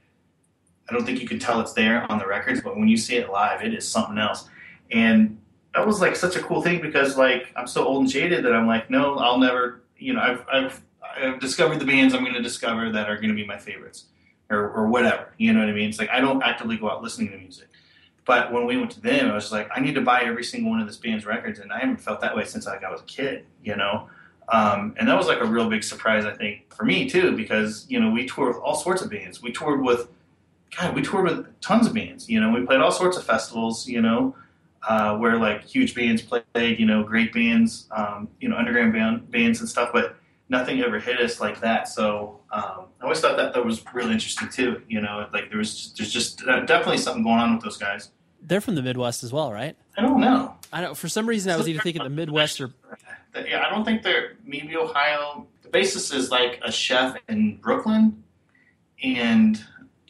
I don't think you can tell it's there on the records, but when you see it live, it is something else. And that was like such a cool thing because like I'm so old and jaded that I'm like, no, I'll never, you know, I've I've, I've discovered the bands I'm going to discover that are going to be my favorites or, or whatever. You know what I mean? It's like I don't actively go out listening to music. But when we went to them, I was like, I need to buy every single one of this band's records, and I haven't felt that way since like I was a kid, you know. Um, and that was like a real big surprise, I think, for me too, because you know we toured with all sorts of bands. We toured with, God, we toured with tons of bands. You know, we played all sorts of festivals. You know, uh, where like huge bands played. You know, great bands. Um, you know, underground band, bands and stuff. But nothing ever hit us like that. So um, I always thought that that was really interesting too. You know, like there was there's just uh, definitely something going on with those guys. They're from the Midwest as well, right? I don't know. I don't. For some reason, I was either thinking the Midwest or. Yeah, I don't think they're maybe Ohio. The bassist is like a chef in Brooklyn, and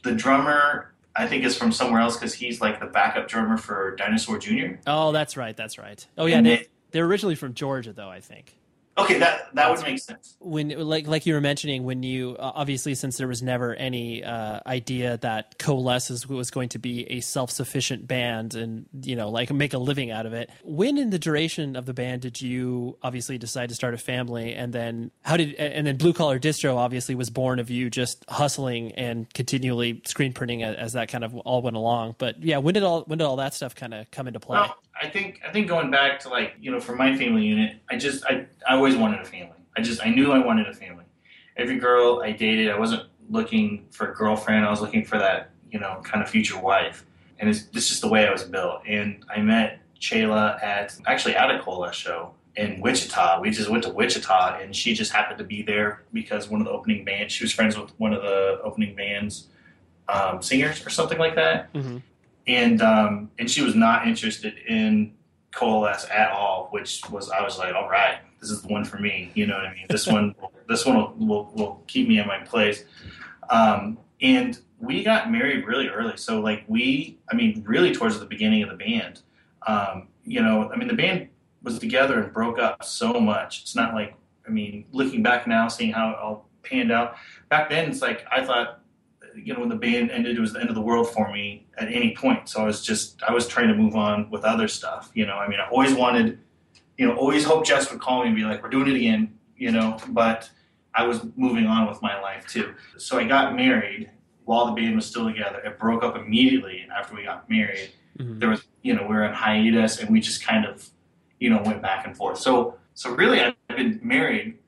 the drummer I think is from somewhere else because he's like the backup drummer for Dinosaur Jr. Oh, that's right. That's right. Oh yeah, they, they're originally from Georgia, though. I think. Okay, that that would make sense. When like like you were mentioning, when you uh, obviously since there was never any uh, idea that Coalesce was going to be a self sufficient band and you know like make a living out of it. When in the duration of the band did you obviously decide to start a family, and then how did and then Blue Collar Distro obviously was born of you just hustling and continually screen printing as that kind of all went along. But yeah, when did all when did all that stuff kind of come into play? Well, I think I think going back to like you know for my family unit, I just I I always wanted a family. I just I knew I wanted a family. Every girl I dated, I wasn't looking for a girlfriend. I was looking for that you know kind of future wife, and it's, it's just the way I was built. And I met Chayla at actually at a Cola show in Wichita. We just went to Wichita, and she just happened to be there because one of the opening bands. She was friends with one of the opening bands um, singers or something like that. Mm-hmm and um, and she was not interested in coalesce at all, which was I was like, all right, this is the one for me. You know what I mean? This one, <laughs> this one will, will, will keep me in my place. Um, and we got married really early, so like we, I mean, really towards the beginning of the band. Um, you know, I mean, the band was together and broke up so much. It's not like, I mean, looking back now, seeing how it all panned out. Back then, it's like I thought you know when the band ended it was the end of the world for me at any point. So i was just i was trying to move on with other stuff you know. I mean i always wanted you know always hoped jess would call me and be like we're doing it again you know but i was moving on with my life too. So i got married while the band was still together. It broke up immediately after we got married mm-hmm. there was you know we were on hiatus and we just kind of you know went back and forth. So so really i've been married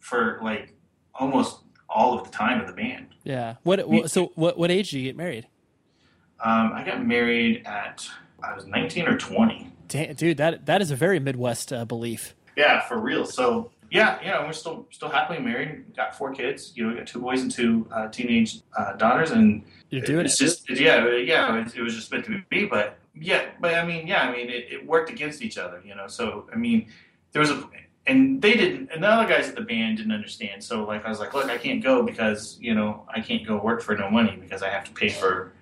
for like almost all of the time of the band yeah. What, what? So what? What age did you get married? Um, I got married at I was 19 or 20. Damn, dude, that that is a very Midwest uh, belief. Yeah, for real. So yeah, yeah, we're still still happily married. Got four kids. You know, we got two boys and two uh, teenage uh, daughters, and you're doing it's it. just yeah, yeah. It, it was just meant to be. But yeah, but I mean, yeah, I mean, it, it worked against each other, you know. So I mean, there was a, and they didn't, and the other guys at the band didn't understand. So like, I was like, look, I can't go because you know I can't go work for no money because I have to pay for,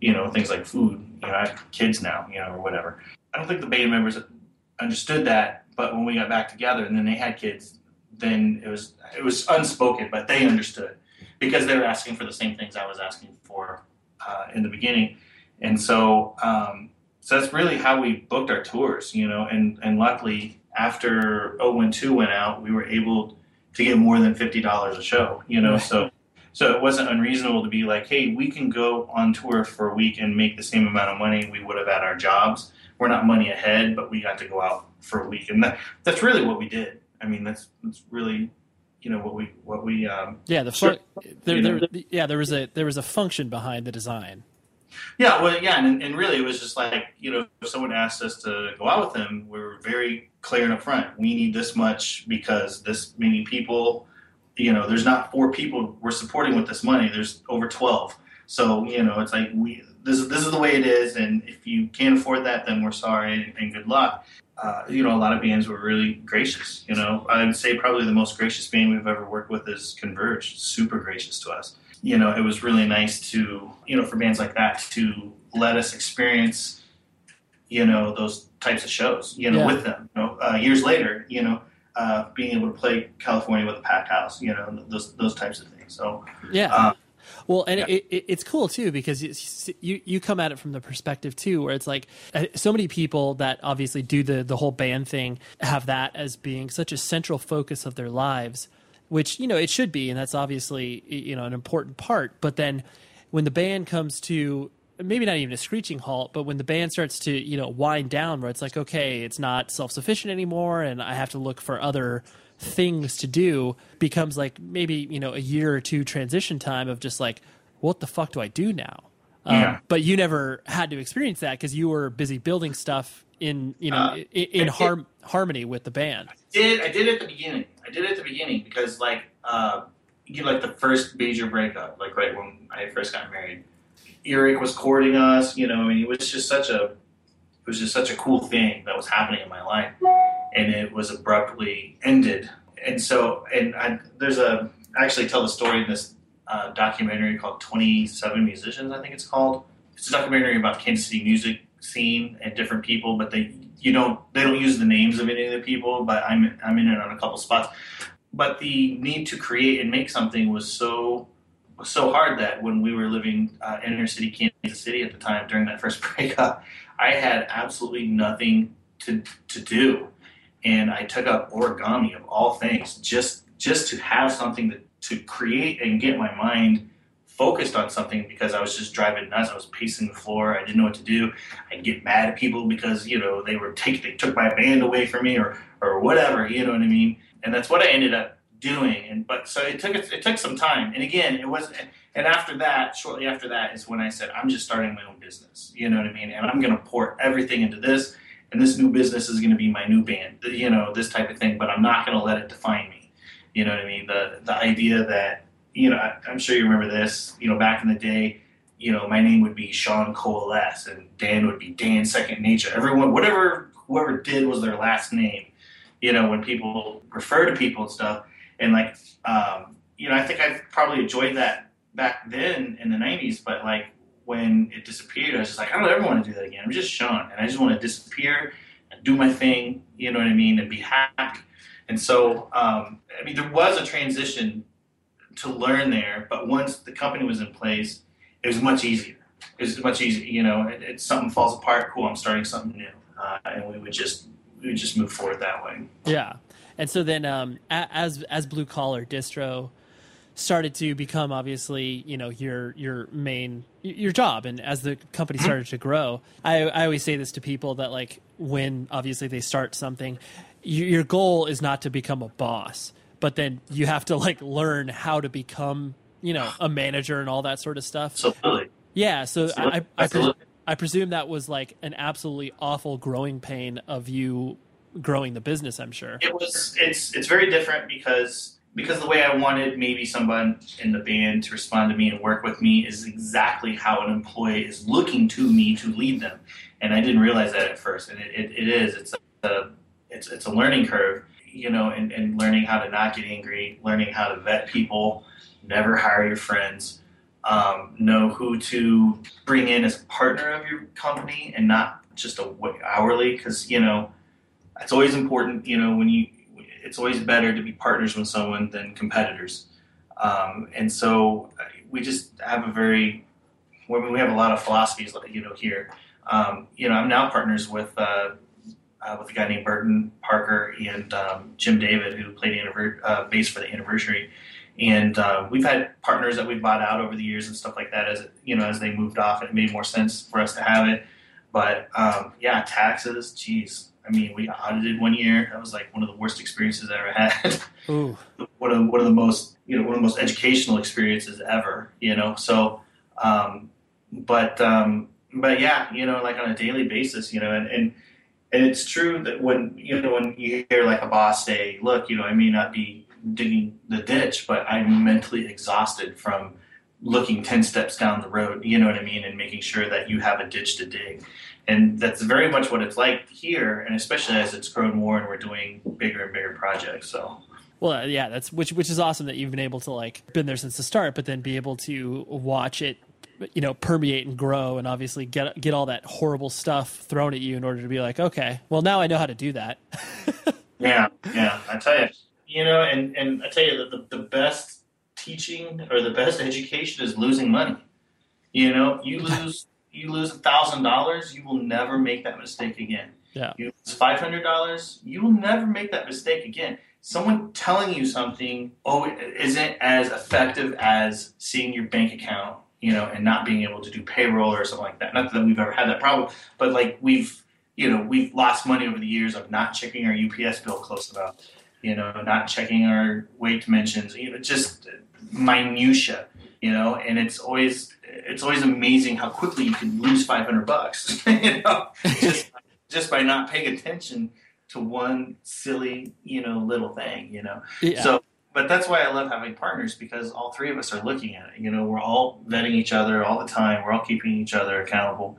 you know, things like food. You know, I have kids now, you know, or whatever. I don't think the band members understood that, but when we got back together and then they had kids, then it was it was unspoken, but they understood because they were asking for the same things I was asking for uh, in the beginning, and so um, so that's really how we booked our tours, you know. And and luckily, after 012 went out, we were able to get more than fifty dollars a show, you know. So so it wasn't unreasonable to be like, hey, we can go on tour for a week and make the same amount of money we would have at our jobs. We're not money ahead, but we got to go out for a week, and that, that's really what we did. I mean, that's that's really you know what we what we um, yeah the fun, there, there, yeah there was a there was a function behind the design yeah well yeah and, and really it was just like you know if someone asked us to go out with them we were very clear and upfront we need this much because this many people you know there's not four people we're supporting with this money there's over 12 so you know it's like we this is this is the way it is and if you can't afford that then we're sorry and, and good luck uh, you know, a lot of bands were really gracious. You know, I would say probably the most gracious band we've ever worked with is Converge. Super gracious to us. You know, it was really nice to, you know, for bands like that to let us experience, you know, those types of shows. You know, Yeah. with them. You know, uh, years later, you know, uh, being able to play California with a packed house. You know, those those types of things. So Yeah. uh, well, and it, it, it's cool too because you you come at it from the perspective too, where it's like uh, so many people that obviously do the the whole band thing have that as being such a central focus of their lives, which you know it should be, and that's obviously you know an important part. But then when the band comes to maybe not even a screeching halt, but when the band starts to you know wind down, where it's like okay, it's not self sufficient anymore, and I have to look for other things to do becomes like maybe you know a year or two transition time of just like what the fuck do i do now um, Yeah. but you never had to experience that because you were busy building stuff in you know Uh, in, in har- harmony with the band did I did at the beginning. I did it at the beginning because like uh, you know, like the first major breakup, like right when I first got married. Earache was courting us, you know, I mean it was just such a it was just such a cool thing that was happening in my life. And it was abruptly ended. And so and I, there's a I actually tell the story in this uh, documentary called Twenty Seven Musicians, I think it's called. It's a documentary about Kansas City music scene and different people, but they you don't they don't use the names of any of the people, but I'm I'm in it on a couple spots. But the need to create and make something was so was so hard that when we were living uh, in inner city Kansas City at the time during that first <laughs> breakup, I had absolutely nothing to to do, and I took up origami of all things just just to have something to, to create and get my mind focused on something because I was just driving nuts. I was pacing the floor. I didn't know what to do. I'd get mad at people because you know they were take they took my band away from me or or whatever. You know what I mean? And that's what I ended up doing. And but so it took it took some time. And again, it wasn't. and after that, shortly after that, is when I said I'm just starting my own business. You know what I mean? And I'm going to pour everything into this. And this new business is going to be my new band. You know this type of thing. But I'm not going to let it define me. You know what I mean? The the idea that you know, I, I'm sure you remember this. You know, back in the day, you know, my name would be Sean Coalesce, and Dan would be Dan Second Nature. Everyone, whatever whoever did was their last name. You know, when people refer to people and stuff, and like, um, you know, I think I probably enjoyed that back then in the '90s, but like when it disappeared, I was just like, I don't ever want to do that again. I'm just Sean, and I just want to disappear and do my thing. You know what I mean, and be happy. And so, um, I mean, there was a transition to learn there, but once the company was in place, it was much easier. It was much easier, you know. It, it, something falls apart, cool. I'm starting something new, uh, and we would just we would just move forward that way. yeah and so then um as as blue collar distro started to become obviously you know your your main your job and as the company started to grow i i always say this to people that like when obviously they start something your, your goal is not to become a boss but then you have to like learn how to become you know a manager and all that sort of stuff. Absolutely. yeah so i I, I, pres- Absolutely. I presume that was like an absolutely awful growing pain of you growing the business i'm sure. It was it's it's very different because because the way I wanted maybe someone in the band to respond to me and work with me is exactly how an employee is looking to me to lead them, and I didn't realize that at first, and it, it, it is it's a it's it's a learning curve, you know, and, and learning how to not get angry, learning how to vet people, never hire your friends, um, know who to bring in as a partner of your company and not just a hourly, because you know it's always important, you know, when you it's always better to be partners with someone than competitors. Um, and so uh, we just have a very, we have a lot of philosophies, you know, here. Um, you know, I'm now partners with uh, uh, with a guy named Burton Parker and um, Jim David, who played uh, bass for the anniversary. And uh, we've had partners that we've bought out over the years and stuff like that. As you know, as they moved off, it made more sense for us to have it. But um, yeah, taxes, Jeez, I mean, we audited one year. That was like one of the worst experiences I ever had. <laughs> Ooh. one of one of the most you know one of the most educational experiences ever. You know, so um, but um, but yeah, you know, like on a daily basis, you know, and, and and it's true that when you know when you hear like a boss say, "Look, you know, I may not be digging the ditch, but I'm mentally exhausted from." looking 10 steps down the road, you know what I mean, and making sure that you have a ditch to dig and that's very much what it's like here, and especially as it's grown more and we're doing bigger and bigger projects. So. Well, yeah, that's which which is awesome that you've been able to like been there since the start, but then be able to watch it, you know, permeate and grow, and obviously get get all that horrible stuff thrown at you in order to be like, okay, well now I know how to do that. <laughs> yeah, yeah, I tell you, you know, and and I tell you that the, the best teaching or the best education is losing money. You know, you lose you lose a thousand dollars, you will never make that mistake again. Yeah. You lose five hundred dollars, you will never make that mistake again. Someone telling you something oh isn't as effective as seeing your bank account, you know, and not being able to do payroll or something like that. Not that we've ever had that problem, but like we've you know, we've lost money over the years of not checking our UPS bill close enough, you know, not checking our weight dimensions, you know, just minutia, you know, and it's always it's always amazing how quickly you can lose 500 bucks, <laughs> you know, just, just by not paying attention to one silly, you know, little thing, you know. Yeah. So, but that's why I love having partners because all three of us are looking at it. You know, we're all vetting each other all the time. We're all keeping each other accountable.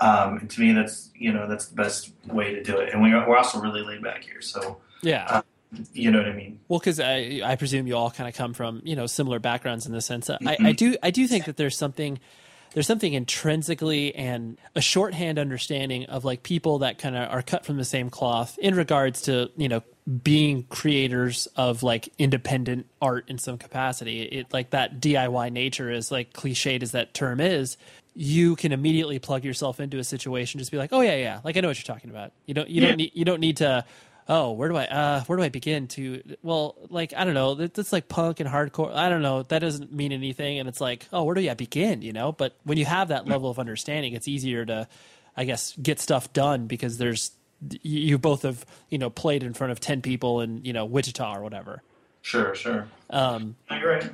Um, and to me, that's you know that's the best way to do it. And we are, we're also really laid back here. So yeah. Uh, you know what I mean? Well, because I, I presume you all kind of come from you know similar backgrounds in the sense that mm-hmm. I, I do I do think that there's something there's something intrinsically and a shorthand understanding of like people that kind of are cut from the same cloth in regards to you know being creators of like independent art in some capacity. It like that diy nature is like cliched as that term is. You can immediately plug yourself into a situation just be like oh yeah yeah like i know what you're talking about. You don't you yeah. don't need you don't need to oh, where do I uh where do I begin to well, like I don't know, that's like punk and hardcore. I don't know, that doesn't mean anything and it's like, oh, where do I begin, you know? But when you have that level of understanding, it's easier to I guess get stuff done because there's you both have, you know, played in front of 10 people in, you know, Wichita or whatever. Sure, sure. Um you're right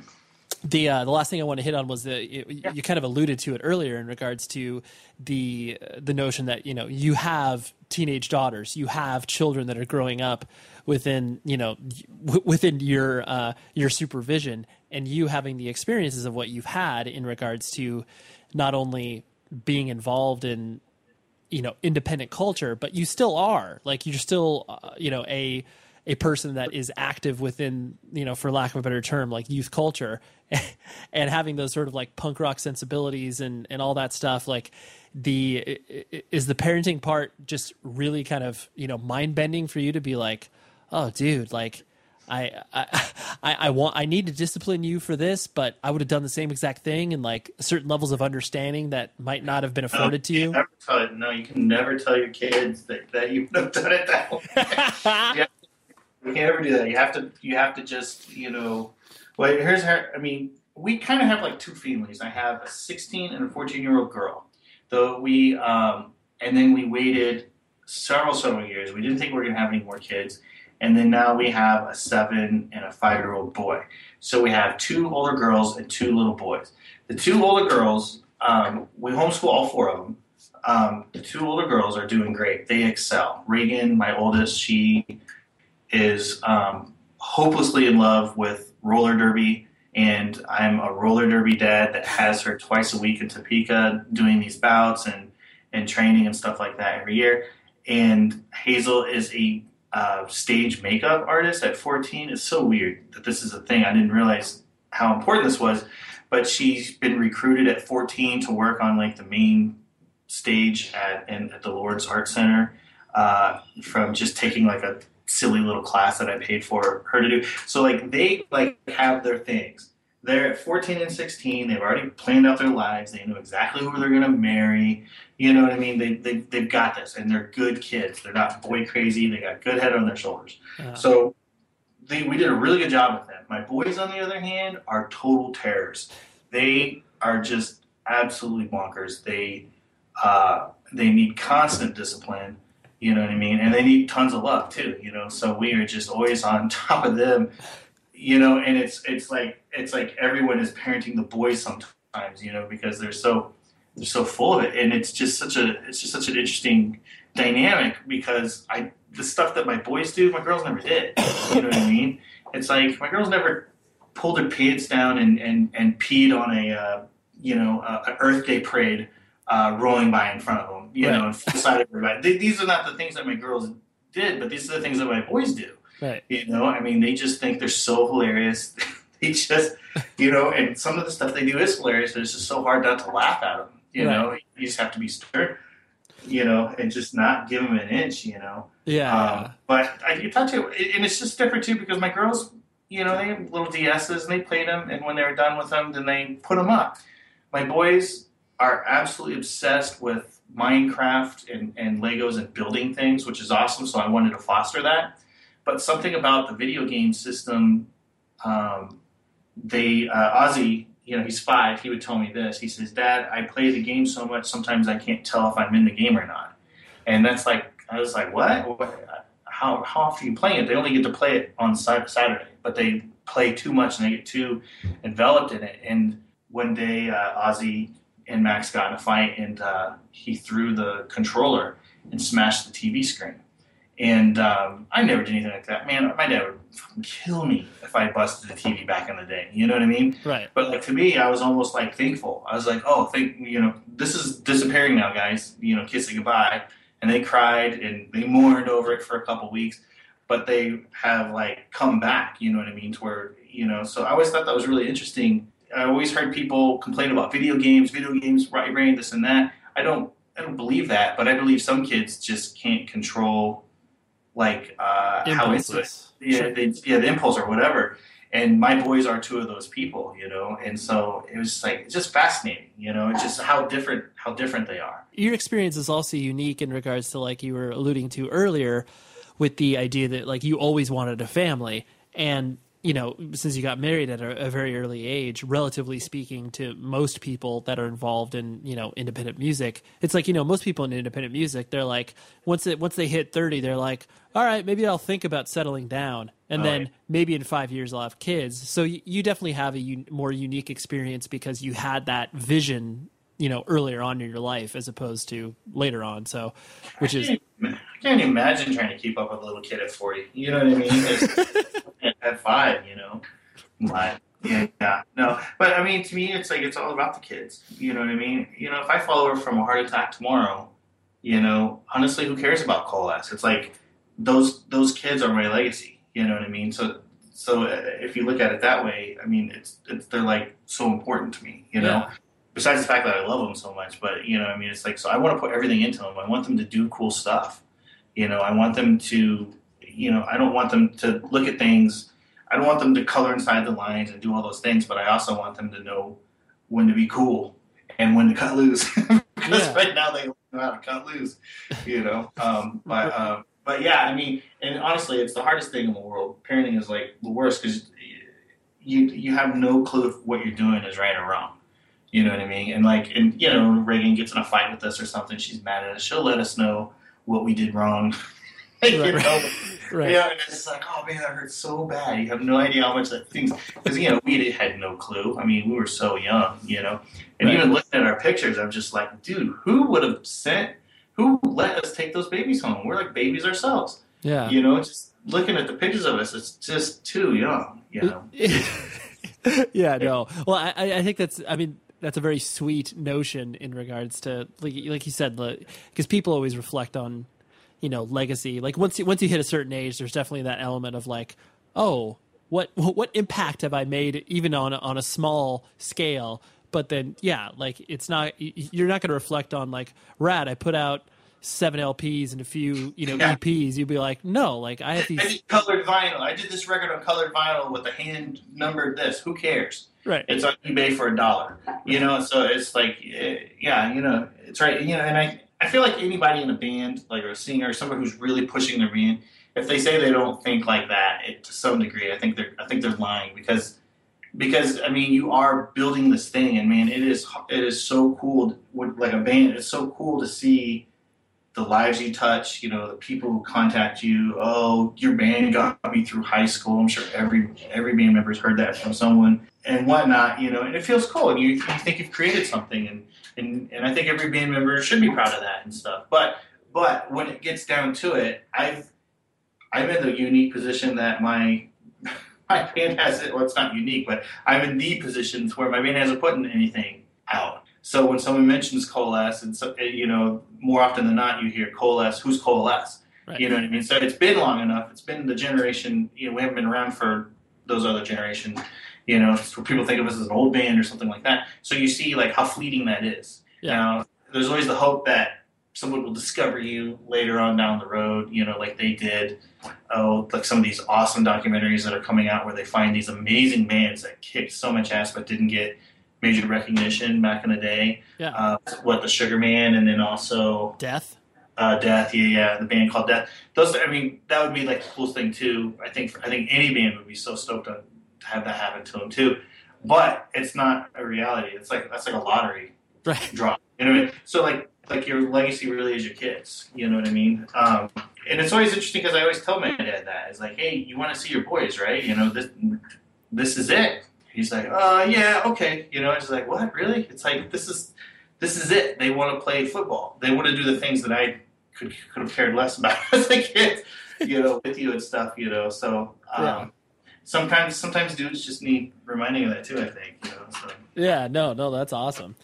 the uh, the last thing I want to hit on was that yeah. you kind of alluded to it earlier in regards to the the notion that you know you have teenage daughters, you have children that are growing up within you know w- within your uh, your supervision, and you having the experiences of what you've had in regards to not only being involved in you know independent culture, but you still are like you're still uh, you know a a person that is active within, you know, for lack of a better term, like youth culture <laughs> and having those sort of like punk rock sensibilities and, and all that stuff, like the, is the parenting part just really kind of, you know, mind bending for you to be like, oh dude, like, I, <laughs> I I want I need to discipline you for this, but I would have done the same exact thing and like certain levels of understanding that might not have been afforded no, to you. No, you can never tell your kids that, that you would have done it that way. <laughs> yeah, you can't ever do that. You have to. You have to just. You know. Well, here's how. I mean, we kind of have like two families. I have a 16 and a 14 year old girl. Though we, um, and then we waited several several years. We didn't think we were to have any more kids, and then now we have a seven and a five year old boy. So we have two older girls and two little boys. The two older girls, um, we homeschool all four of them. Um, the two older girls are doing great. They excel. Reagan, my oldest, she is um, hopelessly in love with roller derby, and I'm a roller derby dad that has her twice a week in Topeka doing these bouts and and training and stuff like that every year. And Hazel is a uh, stage makeup artist at 14. It's so weird that this is a thing. I didn't realize how important this was, but she's been recruited at 14 to work on like the main stage at at the Lawrence Art Center uh, from just taking like a silly little class that I paid for her to do. So like they like have their things. They're at 14 and 16. They've already planned out their lives. They know exactly who they're going to marry. You know what I mean? They, they, they've got this, and they're good kids. They're not boy crazy. They got good head on their shoulders. Yeah. So they, we did a really good job with them. My boys, on the other hand, are total terrors. They are just absolutely bonkers. They uh, they need constant discipline. You know what I mean? And they need tons of love too. You know, so we are just always on <laughs> top of them. You know, and it's it's like it's like everyone is parenting the boys sometimes. You know, because they're so they're so full of it, and it's just such a it's just such an interesting dynamic because I the stuff that my boys do, my girls never did. You know what I mean? It's like my girls never pulled their pants down and and and peed on a uh, you know an Earth Day parade uh, rolling by in front of them. You Right. know, and decided everybody. Th- These are not the things that my girls did, but these are the things that my boys do. Right. You know, I mean, they just think they're so hilarious. <laughs> they just, you know, and some of the stuff they do is hilarious, but it's just so hard not to laugh at them. You Right. know, you just have to be stern, you know, and just not give them an inch, you know. Yeah. Um, but I can talk to and it's just different too because my girls, you know, they have little DSs and they played them, and when they were done with them, then they put them up. My boys are absolutely obsessed with Minecraft and, and Legos and building things, which is awesome. So I wanted to foster that. But something about the video game system, um, they uh, Ozzy, you know, he's five. He would tell me this. He says, "Dad, I play the game so much. Sometimes I can't tell if I'm in the game or not." And that's like, I was like, "What? what? How how often are you playing it? They only get to play it on Saturday, but they play too much and they get too enveloped in it." And one day, uh, Ozzy and Max got in a fight, and uh, he threw the controller and smashed the TV screen. And um, I never did anything like that. Man, my dad would fucking kill me if I busted the TV back in the day. You know what I mean? Right. But like to me, I was almost like thankful. I was like, oh, thank you know, this is disappearing now, guys. You know, kissing goodbye. And they cried and they mourned over it for a couple weeks, but they have like come back. You know what I mean? To where you know. So I always thought that was really interesting. I always heard people complain about video games, video games, right brain, this and that. I don't, I don't believe that, but I believe some kids just can't control like uh, how Yeah, Sure. they, yeah, the impulse or whatever. And my boys are two of those people, you know. And so it was just like it's just fascinating, you know. It's just how different how different they are. your experience is also unique in regards to like you were alluding to earlier with the idea that like you always wanted a family and you know since you got married at a, a very early age relatively speaking to most people that are involved in you know independent music it's like you know most people in independent music they're like once it once they hit 30 they're like all right maybe i'll think about settling down and Oh, then yeah. maybe in five years i'll have kids so you, you definitely have a un- more unique experience because you had that vision you know earlier on in your life as opposed to later on so which is I can't imagine trying to keep up with a little kid at forty. You know what I mean? <laughs> At five, you know. But yeah, yeah, no. But I mean, to me, it's like it's all about the kids. You know what I mean? You know, if I follow her from a heart attack tomorrow, you know, honestly, who cares about Coalesce? It's like those those kids are my legacy. You know what I mean? So so uh, if you look at it that way, I mean, it's it's they're like so important to me. You know. Yeah. Besides the fact that I love them so much, but you know, I mean, it's like so. I want to put everything into them. I want them to do cool stuff. You know, I want them to, you know, I don't want them to look at things. I don't want them to color inside the lines and do all those things, but I also want them to know when to be cool and when to cut loose. <laughs> because Yeah. right now they know how to cut loose, you know. Um, but <laughs> um, but yeah, I mean, and honestly, it's the hardest thing in the world. Parenting is like the worst because you you have no clue if what you're doing is right or wrong. You know what I mean? And like, and you know, Reagan gets in a fight with us or something. She's mad at us. She'll let us know what we did wrong. <laughs> you Right, know? <laughs> right. Yeah, and it's like, oh man, that hurts so bad. You have no idea how much that things because you know we had no clue. I mean, we were so young, you know. And Right. even looking at our pictures, I'm just like, dude, who would have sent? Who let us take those babies home? We're like babies ourselves. Yeah. You know, just looking at the pictures of us, it's just too young. You know. <laughs> yeah, no. Well, I, I think that's. I mean, that's a very sweet notion in regards to like like you said, because people always reflect on, you know, legacy. Like once you, once you hit a certain age, there's definitely that element of like, oh, what <laughs> what impact have I made, even on on a small scale? But then, yeah, like it's not. You're not going to reflect on like, rad. I put out seven LPs and a few, you know, yeah. EPs, you'd be like, no, like I have these I did colored vinyl. I did this record on colored vinyl with a hand numbered this. Who cares? Right. It's on eBay for a dollar. You know, so it's like, eh, yeah, you know, it's right. You know, and I, I feel like anybody in a band, like a singer, or someone who's really pushing their band, if they say they don't think like that, it, to some degree, I think they're, I think they're lying because, because I mean, you are building this thing, and man, it is, it is so cool. With like a band, it's so cool to see the lives you touch, you know, the people who contact you. Oh, your band got me through high school. I'm sure every every band member's heard that from someone and whatnot, you know, and it feels cool. And you, you think you've created something, and, and and I think every band member should be proud of that and stuff. But but when it gets down to it, I've I'm in the unique position that my <laughs> my band has it. Well, it's not unique, but I'm in the positions where my band hasn't put anything out. So when someone mentions Coalesce, and so, eh, you know, more often than not, you hear Coalesce. Who's Coalesce? Right. You know what I mean? So it's been long enough. It's been the generation. You know, we haven't been around for those other generations. You know, where people think of us as an old band or something like that. So you see, like, how fleeting that is. Yeah. Now, there's always the hope that someone will discover you later on down the road. You know, like they did. Oh, like some of these awesome documentaries that are coming out where they find these amazing bands that kicked so much ass but didn't get major recognition back in the day. Yeah. Uh, what the Sugar Man, and then also Death. Uh, Death, yeah, yeah, the band called Death. Those, I mean, that would be like the coolest thing too. I think, I think any band would be so stoked on, to have that happen to them too. But it's not a reality. It's like that's like a lottery <laughs> right. draw. You know what I mean? So like, like your legacy really is your kids. You know what I mean? Um, and it's always interesting because I always tell my dad that it's like, hey, you want to see your boys, right? You know, this this is it he's like, uh, yeah, okay. You know, it's like, what, really? It's like, this is, this is it. They want to play football. They want to do the things that I could, could have cared less about <laughs> as a kid, you know, with you and stuff, you know, so, um, yeah. sometimes, sometimes dudes just need reminding of that too, I think, you know, so. Yeah, no, no, that's awesome.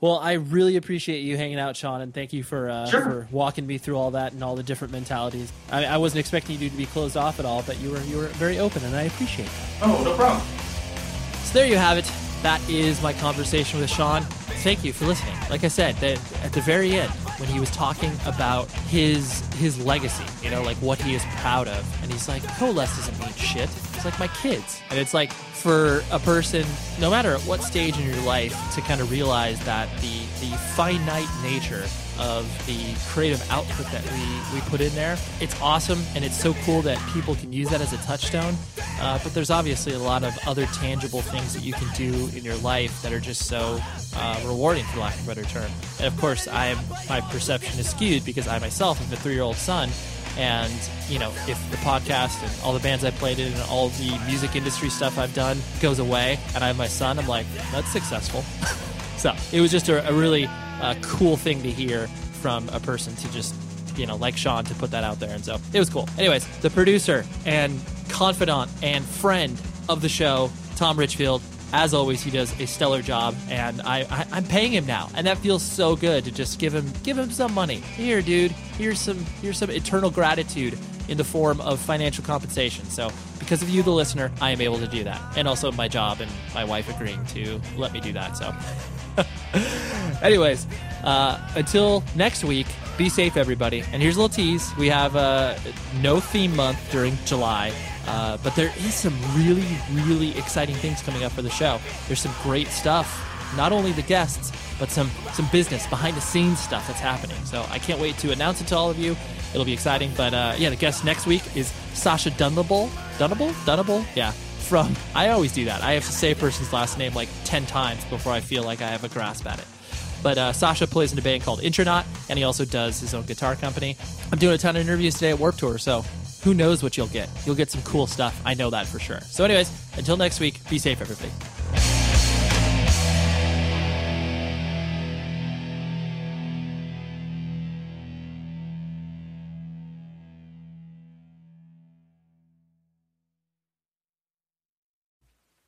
Well, I really appreciate you hanging out, Sean, and thank you for uh, sure. for walking me through all that and all the different mentalities. I, I wasn't expecting you to be closed off at all, but you were you were very open, and I appreciate that. Oh, no problem. There you have it. That is my conversation with Sean. Thank you for listening. Like I said, at the very end, when he was talking about his his legacy, you know, like what he is proud of, and he's like, Coalesce doesn't mean shit. It's like my kids, and it's like for a person, no matter at what stage in your life, to kind of realize that the the finite nature of the creative output that we, we put in there. It's awesome and it's so cool that people can use that as a touchstone. Uh, but there's obviously a lot of other tangible things that you can do in your life that are just so uh, rewarding, for lack of a better term. And of course, I my perception is skewed because I myself have a three year old son. And, you know, if the podcast and all the bands I played in and all the music industry stuff I've done goes away and I have my son, I'm like, that's successful. <laughs> so it was just a, a really a cool thing to hear from a person to just you know like Sean to put that out there, and so it was cool. Anyways, the producer and confidant and friend of the show, Tom Richfield. As always, he does a stellar job, and I, I I'm paying him now, and that feels so good to just give him give him some money. Here, dude. Here's some here's some eternal gratitude in the form of financial compensation. So, because of you, the listener, I am able to do that, and also my job and my wife agreeing to let me do that. So. <laughs> Anyways, uh, until next week, be safe, everybody. And here's a little tease: we have uh, no theme month during July. Uh, but there is some really, really exciting things coming up for the show. There's some great stuff. Not only the guests, but some some business behind the scenes stuff that's happening. So I can't wait to announce it to all of you. It'll be exciting. But uh, yeah, the guest next week is Sacha Dunable. Dunable? Dunable? Yeah from. I always do that. I have to say a person's last name like 10 times before I feel like I have a grasp at it. But uh, Sacha plays in a band called Intronaut, and he also does his own guitar company. I'm doing a ton of interviews today at Warped Tour, so who knows what you'll get? You'll get some cool stuff. I know that for sure. So, anyways, until next week, be safe, everybody.